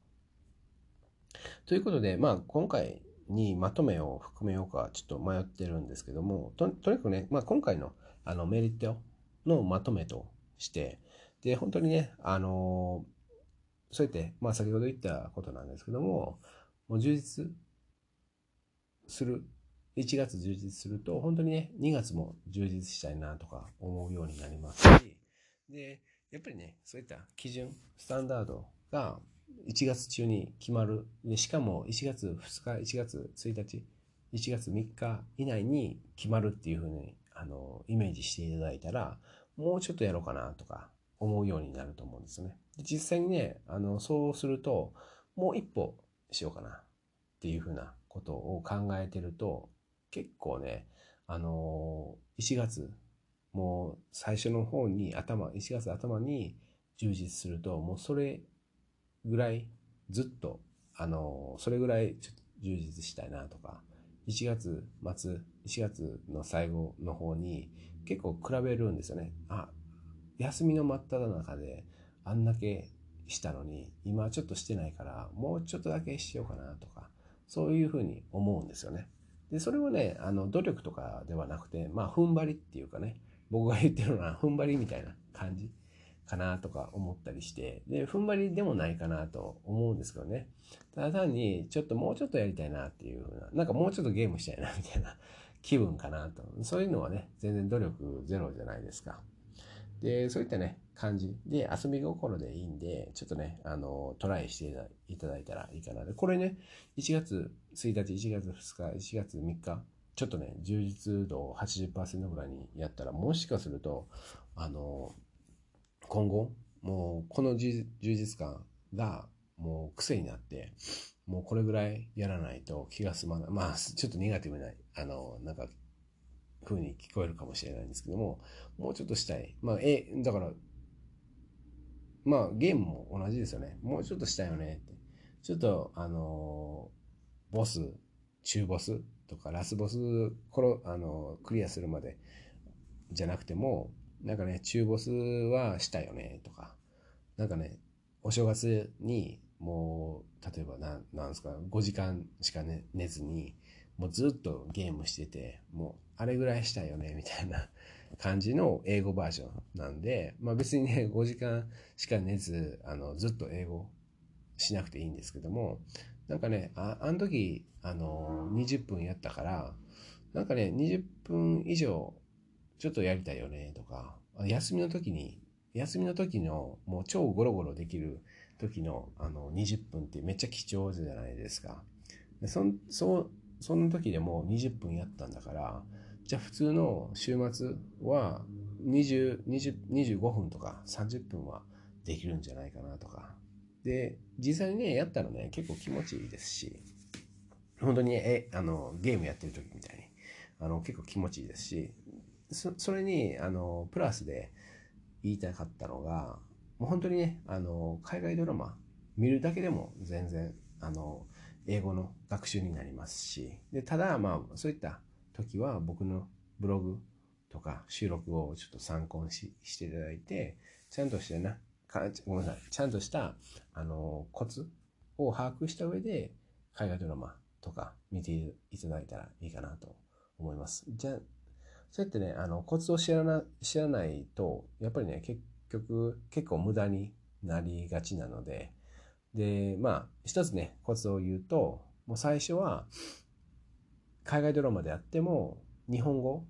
ということで、まあ、今回にまとめを含めようかちょっと迷ってるんですけども、ととにかくね、まあ、今回のあのメリットのまとめとして、で、本当にね、あのー、そうやって、まあ、先ほど言ったことなんですけども、もう充実する、1月充実すると、本当にね、2月も充実したいなとか思うようになりますし、で、やっぱりね、そういった基準、スタンダードが1月中に決まる。でしかも1月2日、1月1日、1月3日以内に決まるっていうふうに、あの、イメージしていただいたら、もうちょっとやろうかなとか思うようになると思うんですね。で実際にね、あの、そうすると、もう一歩しようかなっていうふうなことを考えてると、結構ね、あの、1月もう最初の方に頭、1月頭に充実すると、もうそれぐらいずっと、あの、それぐらいちょっと充実したいなとか、1月末、1月の最後の方に結構比べるんですよね。あ、休みの真っ只中であんだけしたのに、今ちょっとしてないから、もうちょっとだけしようかなとか、そういうふうに思うんですよね。で、それはね、あの、努力とかではなくて、まあ、踏ん張りっていうかね、僕が言ってるのは踏ん張りみたいな感じかなとか思ったりして、で、踏ん張りでもないかなと思うんですけどね。ただ単に、ちょっともうちょっとやりたいなっていうふうな、なんかもうちょっとゲームしたいなみたいな 気分かなと。そういうのはね、全然努力ゼロじゃないですか。で、そういったね、感じで遊び心でいいんで、ちょっとね、あの、トライしていただいたらいいかな。で、これね、1月1日、1月2日、1月3日、ちょっとね、充実度を80%ぐらいにやったら、もしかすると、あの、今後、もうこの充実感がもう癖になって、もうこれぐらいやらないと気が済まない。まあ、ちょっとネガティブな、あの、なんか、風に聞こえるかもしれないんですけども、もうちょっとしたい。まあ、え、だから、まあ、ゲームも同じですよね。もうちょっとしたいよねって。ちょっと、あの、ボス、中ボスとかラスボス、これ、あの、クリアするまでじゃなくても、なんかね、中ボスはしたよねとか、なんかね、お正月にもう、例えばな、なんですか、5時間しか、ね、寝ずに、もうずっとゲームしてて、もうあれぐらいしたよね、みたいな 感じの英語バージョンなんで、まあ別にね、5時間しか寝ず、あの、ずっと英語しなくていいんですけども、なんかね、ああの時、あの、20分やったから、なんかね、20分以上、ちょっとやりたいよね、とか、休みの時に、休みの時の、もう超ゴロゴロできる時の、あの、20分ってめっちゃ貴重じゃないですか。でそそその時でも20分やったんだから、じゃあ普通の週末は20、20 25分とか30分はできるんじゃないかなとか。で、実際にね、やったらね、結構気持ちいいですし、本当に、え、あの、ゲームやってる時みたいに、あの、結構気持ちいいですし、そそれに、あの、プラスで言いたかったのが、もう本当にね、あの、海外ドラマ見るだけでも全然、あの、英語の学習になりますし、で、ただ、まあ、そういった時は僕のブログとか収録をちょっと参考にししていただいて、ちゃんとしてな、ごめんなさい、ちゃんとした、あの、コツを把握した上で、海外ドラマとか見ていただいたらいいかなと思います。じゃ、そうやってね、あの、コツを知らな、知らないと、やっぱりね、結局、結構無駄になりがちなので、で、まあ、一つね、コツを言うと、もう最初は、海外ドラマであっても、日本語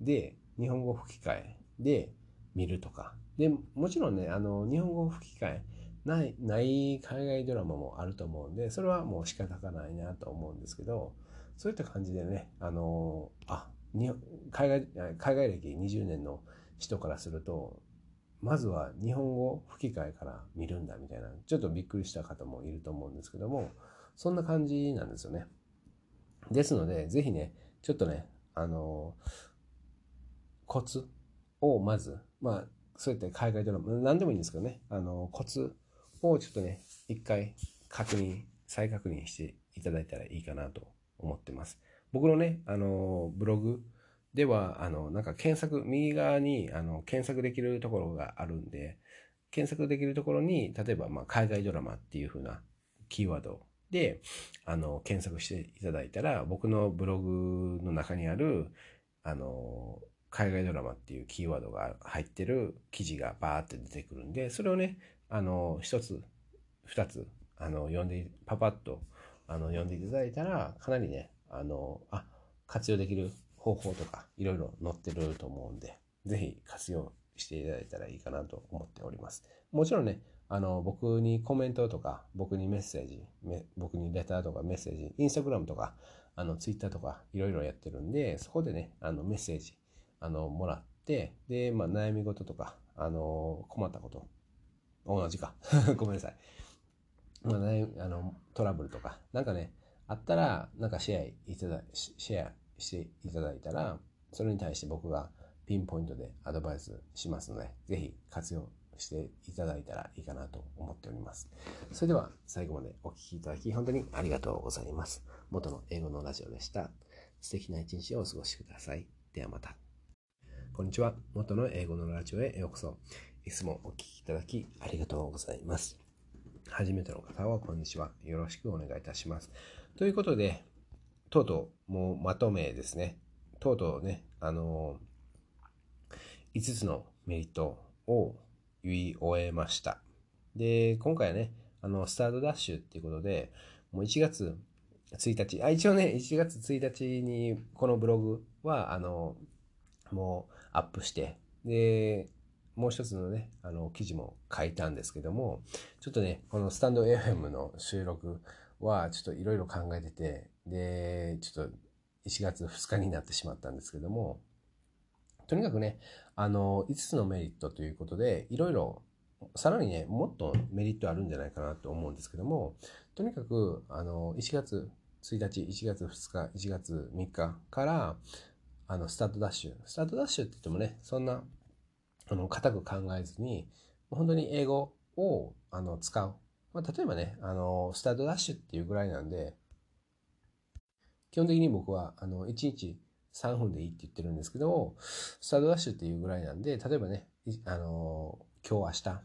で、日本語吹き替えで見るとか。で、もちろんね、あの、日本語吹き替えない、ない海外ドラマもあると思うんで、それはもう仕方がないなと思うんですけど、そういった感じでね、あの、あ、に海外、海外歴20年の人からすると、まずは日本語吹き替えから見るんだみたいな、ちょっとびっくりした方もいると思うんですけども、そんな感じなんですよね。ですので、ぜひね、ちょっとね、あの、コツをまず、まあ、そういった海外ドラマ、何でもいいんですけどね、あの、コツをちょっとね、一回確認、再確認していただいたらいいかなと思ってます。僕のね、あの、ブログでは、あの、なんか検索、右側に、あの、検索できるところがあるんで、検索できるところに、例えば、まあ、海外ドラマっていう風なキーワードで、あの、検索していただいたら、僕のブログの中にある、あの、海外ドラマっていうキーワードが入ってる記事がバーって出てくるんで、それをね、あの、一つ、二つ、あの、読んで、パパッと、あの、読んでいただいたら、かなりね、あの、あ、活用できる方法とか、いろいろ載ってると思うんで、ぜひ活用していただいたらいいかなと思っております。もちろんね、あの、僕にコメントとか、僕にメッセージ、僕にレターとかメッセージ、インスタグラムとか、あの、ツイッターとか、いろいろやってるんで、そこでね、あの、メッセージ、あの、もらって、で、まあ、悩み事とか、あの、困ったこと、同じか。ごめんなさい。まあ、あの、トラブルとか、なんかね、あったら、なんかシェアいただ、シェアしていただいたら、それに対して僕がピンポイントでアドバイスしますので、ぜひ活用していただいたらいいかなと思っております。それでは最後までお聴きいただき本当にありがとうございます。元の英語のラジオでした。素敵な一日をお過ごしください。ではまた。こんにちは。元の英語のラジオへようこそ。いつもお聴きいただきありがとうございます。初めての方はこんにちは。よろしくお願いいたします。ということで、とうとうもうまとめですね。とうとうね、あの5つのメリットを言い終えました。で、今回はね、あの、スタートダッシュっていうことで、もう1月1日、あ、一応ね、1月1日にこのブログは、あの、もうアップして、で、もう一つのね、あの、記事も書いたんですけども、ちょっとね、このスタンド FM の収録は、ちょっといろいろ考えてて、で、ちょっと1月2日になってしまったんですけども、とにかくね、あの、5つのメリットということで、いろいろ、さらにね、もっとメリットあるんじゃないかなと思うんですけども、とにかく、あの、1月1日、1月2日、1月3日から、あの、スタートダッシュ。スタートダッシュって言ってもね、そんな、あの、固く考えずに、本当に英語を、あの、使う。まあ、例えばね、あの、スタートダッシュっていうぐらいなんで、基本的に僕は、あの、1日3分でいいって言ってるんですけど、スタートダッシュっていうぐらいなんで、例えばね、あの、今日明日、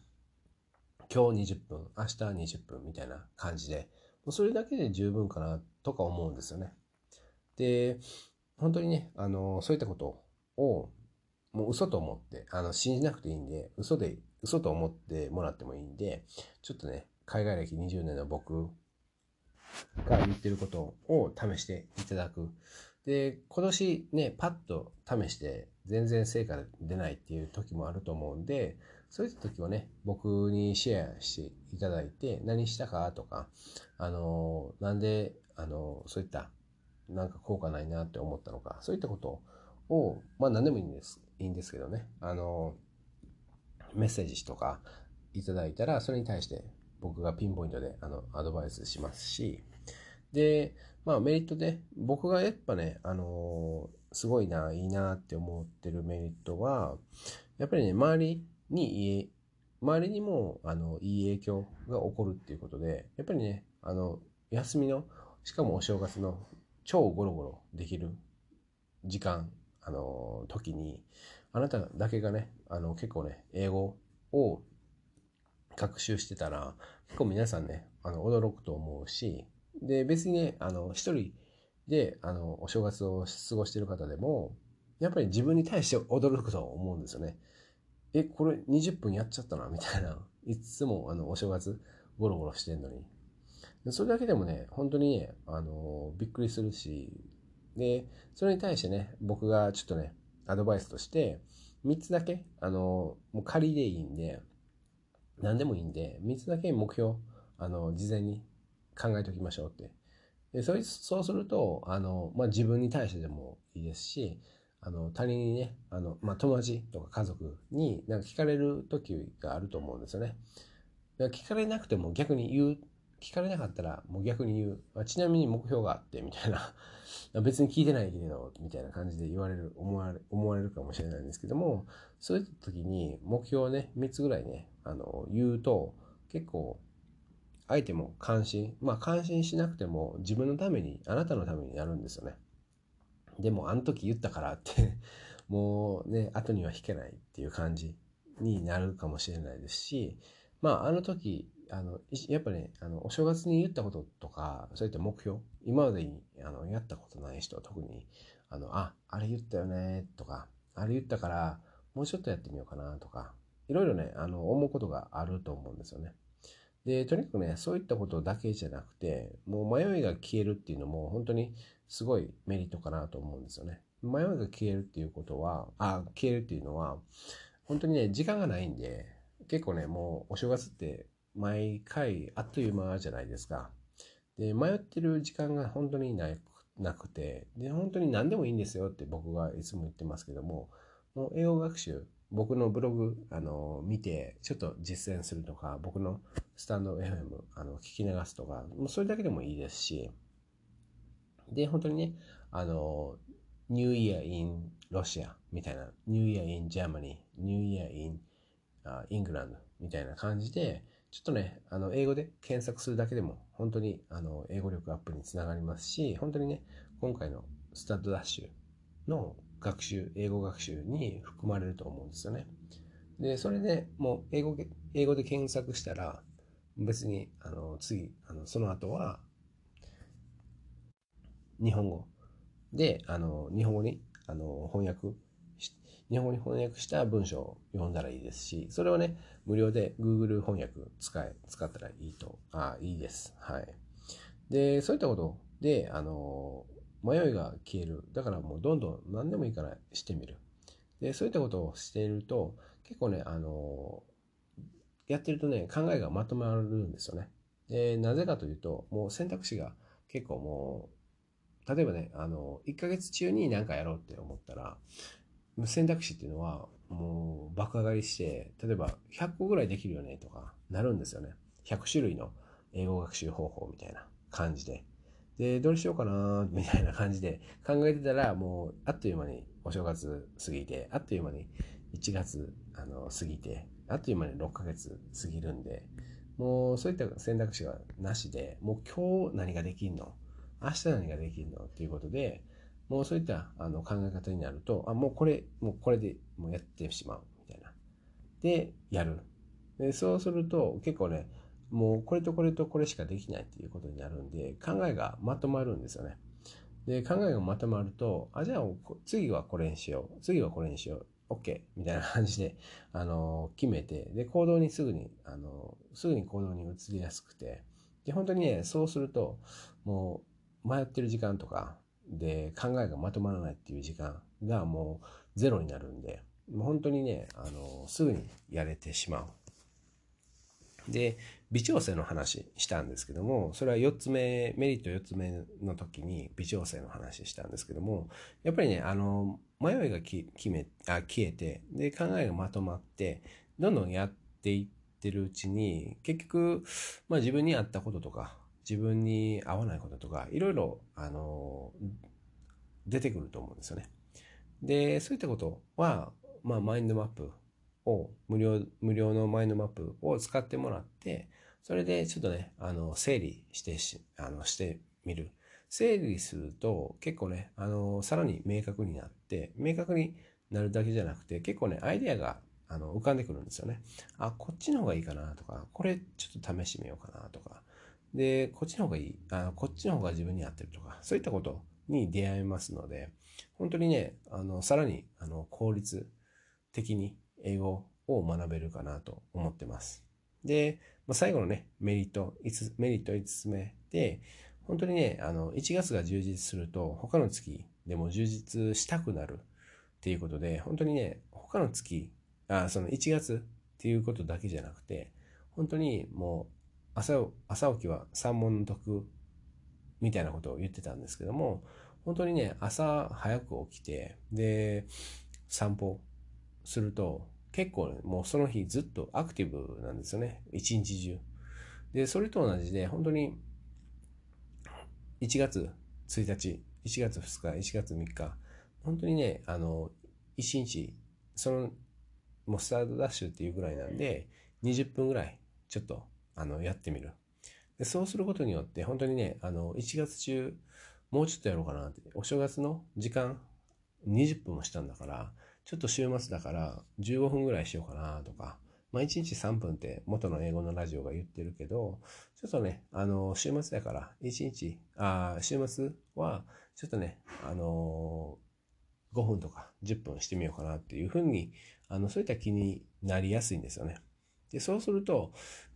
今日20分、明日20分みたいな感じで、もうそれだけで十分かなとか思うんですよね。で、本当にね、あの、そういったことを、もう嘘と思って、あの、信じなくていいんで、嘘で、嘘と思ってもらってもいいんで、ちょっとね、海外歴20年の僕が言ってることを試していただく。で、今年ね、パッと試して全然成果出ないっていう時もあると思うんで、そういった時はね、僕にシェアしていただいて、何したかとか、あの、なんで、あの、そういった、なんか効果ないなって思ったのか、そういったことを、まあ何でもいいんです、いいんですけどね、あの、メッセージとかいただいたら、それに対して僕がピンポイントで、あの、アドバイスしますし、で、まあメリットで、僕がやっぱね、あのすごいな、いいなって思ってるメリットは、やっぱりね、周りにいい、周りにも、あの、いい影響が起こるっていうことで、やっぱりね、あの、休みの、しかもお正月の超ゴロゴロできる時間、あの、時に、あなただけがね、あの、結構ね、英語を学習してたら、結構皆さんね、あの、驚くと思うし、で、別にね、あの、一人で、あの、お正月を過ごしてる方でも、やっぱり自分に対して驚くと思うんですよね。え、これ20分やっちゃったな、みたいな。いつも、あの、お正月、ゴロゴロしてんのに。それだけでもね、本当にね、あの、びっくりするし、で、それに対してね、僕がちょっとね、アドバイスとして、3つだけ、あの、もう仮でいいんで、何でもいいんで、3つだけ目標、あの、事前に考えておきましょうって。でそそうすると、あの、まあ、自分に対してでもいいですし、あの、他人にね、あの、まあ、友達とか家族になんか聞かれる時があると思うんですよね。だから聞かれなくても逆に言う、聞かれなかったらもう逆に言う。あちなみに目標があって、みたいな。別に聞いてないけど、みたいな感じで言われる、思われ、思われるかもしれないんですけども、そういった時に目標をね、3つぐらいね、あの、言うと、結構、相手も関心、まあ関心しなくても自分のために、あなたのためになるんですよね。でもあの時言ったからって もうね、後には引けないっていう感じになるかもしれないですし、まああの時、あの、やっぱね、あの、お正月に言ったこととか、そういった目標、今までにあのやったことない人は特に、あの、あ、あれ言ったよね、とか、あれ言ったから、もうちょっとやってみようかな、とか、いろいろね、あの、思うことがあると思うんですよね。で、とにかくね、そういったことだけじゃなくて、もう迷いが消えるっていうのも本当にすごいメリットかなと思うんですよね。迷いが消えるっていうことは、あ、消えるっていうのは、本当にね、時間がないんで、結構ね、もうお正月って毎回あっという間じゃないですか。で、迷ってる時間が本当にななくて、で、本当に何でもいいんですよって僕はいつも言ってますけども、もう英語学習、僕のブログ、あの、見て、ちょっと実践するとか、僕のスタンド FM、あの、聞き流すとか、もうそれだけでもいいですし、で、本当にね、あの、ニューイヤー in ロシアみたいな、ニューイヤー in Germany、ニューイヤー in イングランドみたいな感じで、ちょっとね、あの、英語で検索するだけでも、本当に、あの、英語力アップにつながりますし、本当にね、今回のスタッドダッシュの学習、英語学習に含まれると思うんですよね。で、それでもう英語英語で検索したら、別に、あの、次、あの、その後は、日本語で、あの、日本語に、あの、翻訳日本語に翻訳した文章を読んだらいいですし、それをね、無料で Google 翻訳使え、使ったらいいと、あ、いいです。はい。で、そういったことで、あの、迷いが消える。だからもうどんどん何でもいいからしてみる。で、そういったことをしていると、結構ね、あの、やってるとね、考えがまとまるんですよね。で、なぜかというと、もう選択肢が結構もう、例えばね、あの、1ヶ月中に何かやろうって思ったら、選択肢っていうのはもう爆上がりして、例えば100個ぐらいできるよねとかなるんですよね。100種類の英語学習方法みたいな感じで。で、どうしようかな、みたいな感じで考えてたら、もう、あっという間にお正月過ぎて、あっという間に1月、あの、過ぎて、あっという間に6ヶ月過ぎるんで、もうそういった選択肢がなしで、もう今日何ができんの？明日何ができんの？っていうことで、もうそういったあの考え方になると、あ、もうこれ、もうこれでもうやってしまうみたいな。で、やる。でそうすると結構ね、もうこれとこれとこれしかできないっていうことになるんで、考えがまとまるんですよね。で、考えがまとまると、あ、じゃあ次はこれにしよう。次はこれにしよう。OK みたいな感じで、あの、決めて、で、行動にすぐに、あの、すぐに行動に移りやすくて、で、本当にね、そうすると、もう、迷ってる時間とか、で、考えがまとまらないっていう時間がもうゼロになるんで、もう本当にね、あの、すぐにやれてしまう。で、微調整の話したんですけども、それは4つ目、メリット4つ目の時に微調整の話したんですけども、やっぱりね、あの、迷いがき決めあ消えて、で、考えがまとまって、どんどんやっていってるうちに、結局、まあ自分に合ったこととか、自分に合わないこととか、いろいろ、あの、出てくると思うんですよね。で、そういったことは、まあ、マインドマップを、無料、無料のマインドマップを使ってもらって、それでちょっとね、あの、整理してし、あの、してみる。整理すると結構ね、あの、さらに明確になって、明確になるだけじゃなくて、結構ね、アイデアがあの浮かんでくるんですよね。あ、こっちの方がいいかなとか、これちょっと試してみようかなとか。で、こっちの方がいい、あこっちの方が自分に合ってるとか、そういったことに出会えますので、本当にね、あの、さらに、あの、効率的に英語を学べるかなと思ってます。で、まあ、最後のね、メリット、メリット5つ目で、本当にね、あの、1月が充実すると、他の月でも充実したくなるっていうことで、本当にね、他の月、あその1月っていうことだけじゃなくて、本当にもう朝、朝起きは三問の得みたいなことを言ってたんですけども、本当にね、朝早く起きて、で、散歩すると、結構、ね、もうその日ずっとアクティブなんですよね。一日中。で、それと同じで、本当に1月1日、1月2日、1月3日、本当にね、あの、1日、その、もうスタートダッシュっていうぐらいなんで、20分ぐらい、ちょっと、あの、やってみる。でそうすることによって、本当にね、あの、1月中、もうちょっとやろうかなって、お正月の時間、20分もしたんだから、ちょっと週末だから15分ぐらいしようかなとか、まあ1日3分って元の英語のラジオが言ってるけど、ちょっとね、あの、週末だから1日、あ週末はちょっとね、あの5分とか10分してみようかなっていうふうに、あの、そういった気になりやすいんですよね。で、そうすると、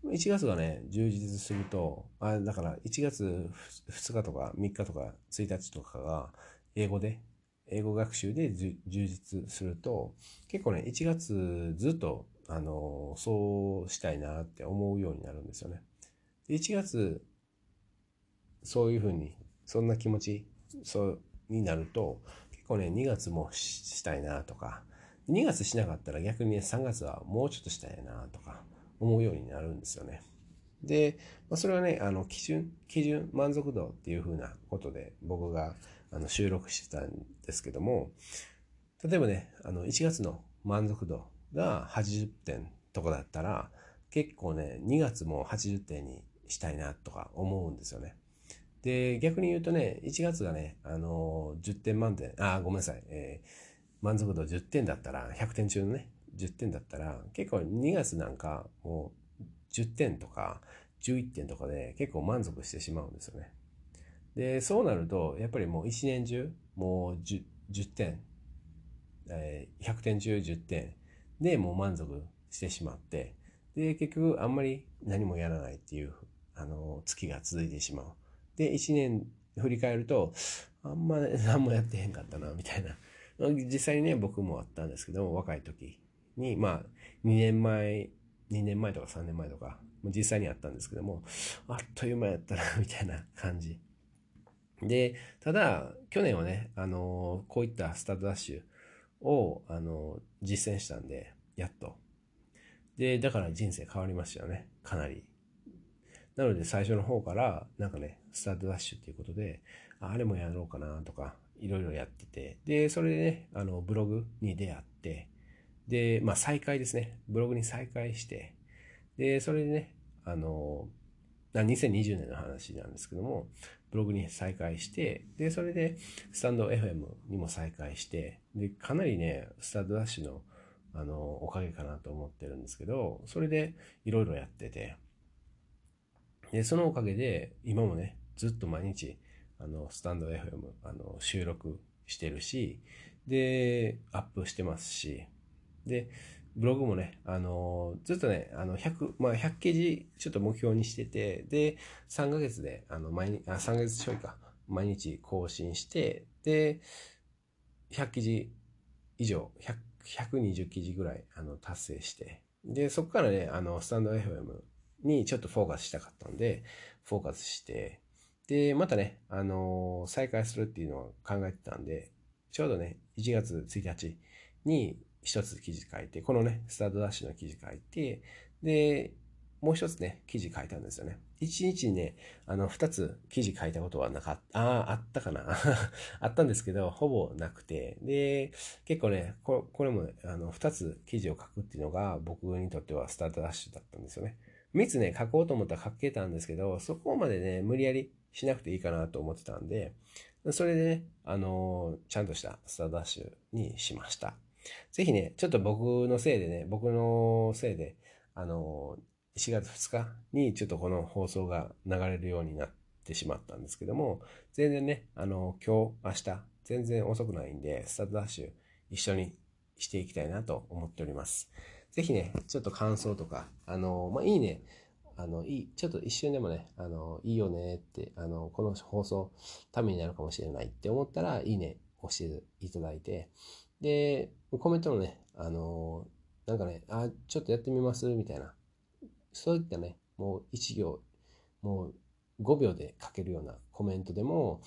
1月がね、充実すると、あだから1月2日とか3日とか1日とかが英語で英語学習で充実すると、結構ね、1月ずっと、あの、そうしたいなって思うようになるんですよね。1月、そういうふうに、そんな気持ち、そう、になると、結構ね、2月もしたいなとか、2月しなかったら逆にね、3月はもうちょっとしたいなとか、思うようになるんですよね。で、まあ、それはね、あの、基準、基準、満足度っていうふうなことで僕があの収録してたんですけども、例えばね、あの、1月の満足度が80点とかだったら、結構ね、2月も80点にしたいなとか思うんですよね。で、逆に言うとね、1月がね、あの10点満点、あ、ごめんなさい、えー、満足度10点だったら、100点中のね、10点だったら、結構2月なんかもう10点とか11点とかで結構満足してしまうんですよね。で、そうなると、やっぱりもう一年中、もう 10, 10点、えー、100点中10点でもう満足してしまって、で、結局あんまり何もやらないっていう、あの、月が続いてしまう。で、1年振り返ると、あんまり何もやってへんかったな、みたいな。実際にね、僕もあったんですけども、若い時に、まあ、2年前、2年前とか3年前とか、実際にあったんですけども、あっという間やったな、みたいな感じ。で、ただ、去年はね、あのこういったスタートダッシュを、あの実践したんで、やっと。で、だから人生変わりましたよね。かなり。なので最初の方から、なんかね、スタートダッシュっていうことで、あれもやろうかなとか、いろいろやってて、で、それでね、あの、ブログに出会って、で、まあ再開ですね。ブログに再開して、で、それでね、あの、2020年の話なんですけども、ブログに再開して、で、それで、スタンド FM にも再開して、で、かなりね、スタートダッシュの、あの、おかげかなと思ってるんですけど、それで、いろいろやってて、で、そのおかげで、今もね、ずっと毎日、あの、スタンド FM、あの、収録してるし、で、アップしてますし、で、ブログもね、あのずっとね、あの、100、まあ、100記事ちょっと目標にしてて、で、3ヶ月で、あの、毎日、あ、3ヶ月ちょいか、毎日更新して、で、100記事以上、100、120記事ぐらい、あの、達成して、で、そこからね、あの、スタンド FM にちょっとフォーカスしたかったんで、フォーカスして、で、またね、あの再開するっていうのを考えてたんで、ちょうどね、1月1日に、一つ記事書いて、このね、スタートダッシュの記事書いて、で、もう一つね、記事書いたんですよね。一日にね、あの、二つ記事書いたことはなかった、ああ、あったかな？あったんですけど、ほぼなくて、で、結構ね、ここれも、ね、あの、二つ記事を書くっていうのが僕にとってはスタートダッシュだったんですよね。三つね、書こうと思ったら書けたんですけど、そこまでね、無理やりしなくていいかなと思ってたんで、それでね、あのちゃんとしたスターダッシュにしました。ぜひね、ちょっと僕のせいでね、僕のせいで、あのー、4月2日にちょっとこの放送が流れるようになってしまったんですけども、全然ね、あのー、今日、明日、全然遅くないんで、スタートダッシュ一緒にしていきたいなと思っております。ぜひね、ちょっと感想とか、あの、まあ、いいね、あの、いい、ちょっと一瞬でもね、あの、いいよねって、あの、この放送、ためになるかもしれないって思ったら、いいね、押していただいて、で、コメントのね、あの、なんかね、あ、ちょっとやってみますみたいな。そういったね、もう1行、もう5秒で書けるようなコメントでも、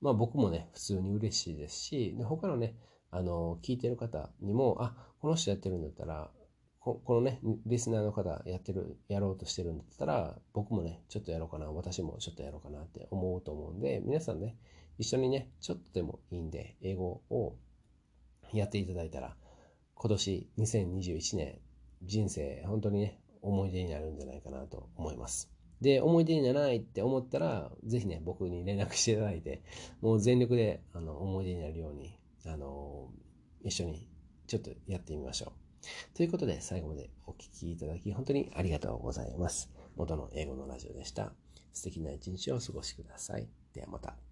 まあ僕もね、普通に嬉しいですし、で他のね、あの、聞いてる方にも、あ、この人やってるんだったら、このね、リスナーの方やってる、やろうとしてるんだったら、僕もね、ちょっとやろうかな、私もちょっとやろうかなって思うと思うんで、皆さんね、一緒にね、ちょっとでもいいんで、英語をやっていただいたら、今年2021年、人生本当にね、思い出になるんじゃないかなと思います。で、思い出にならないって思ったら、ぜひね、僕に連絡していただいて、もう全力で、あの、思い出になるように、あの、一緒にちょっとやってみましょう。ということで、最後までお聴きいただき、本当にありがとうございます。元の英語のラジオでした。素敵な一日をお過ごしください。ではまた。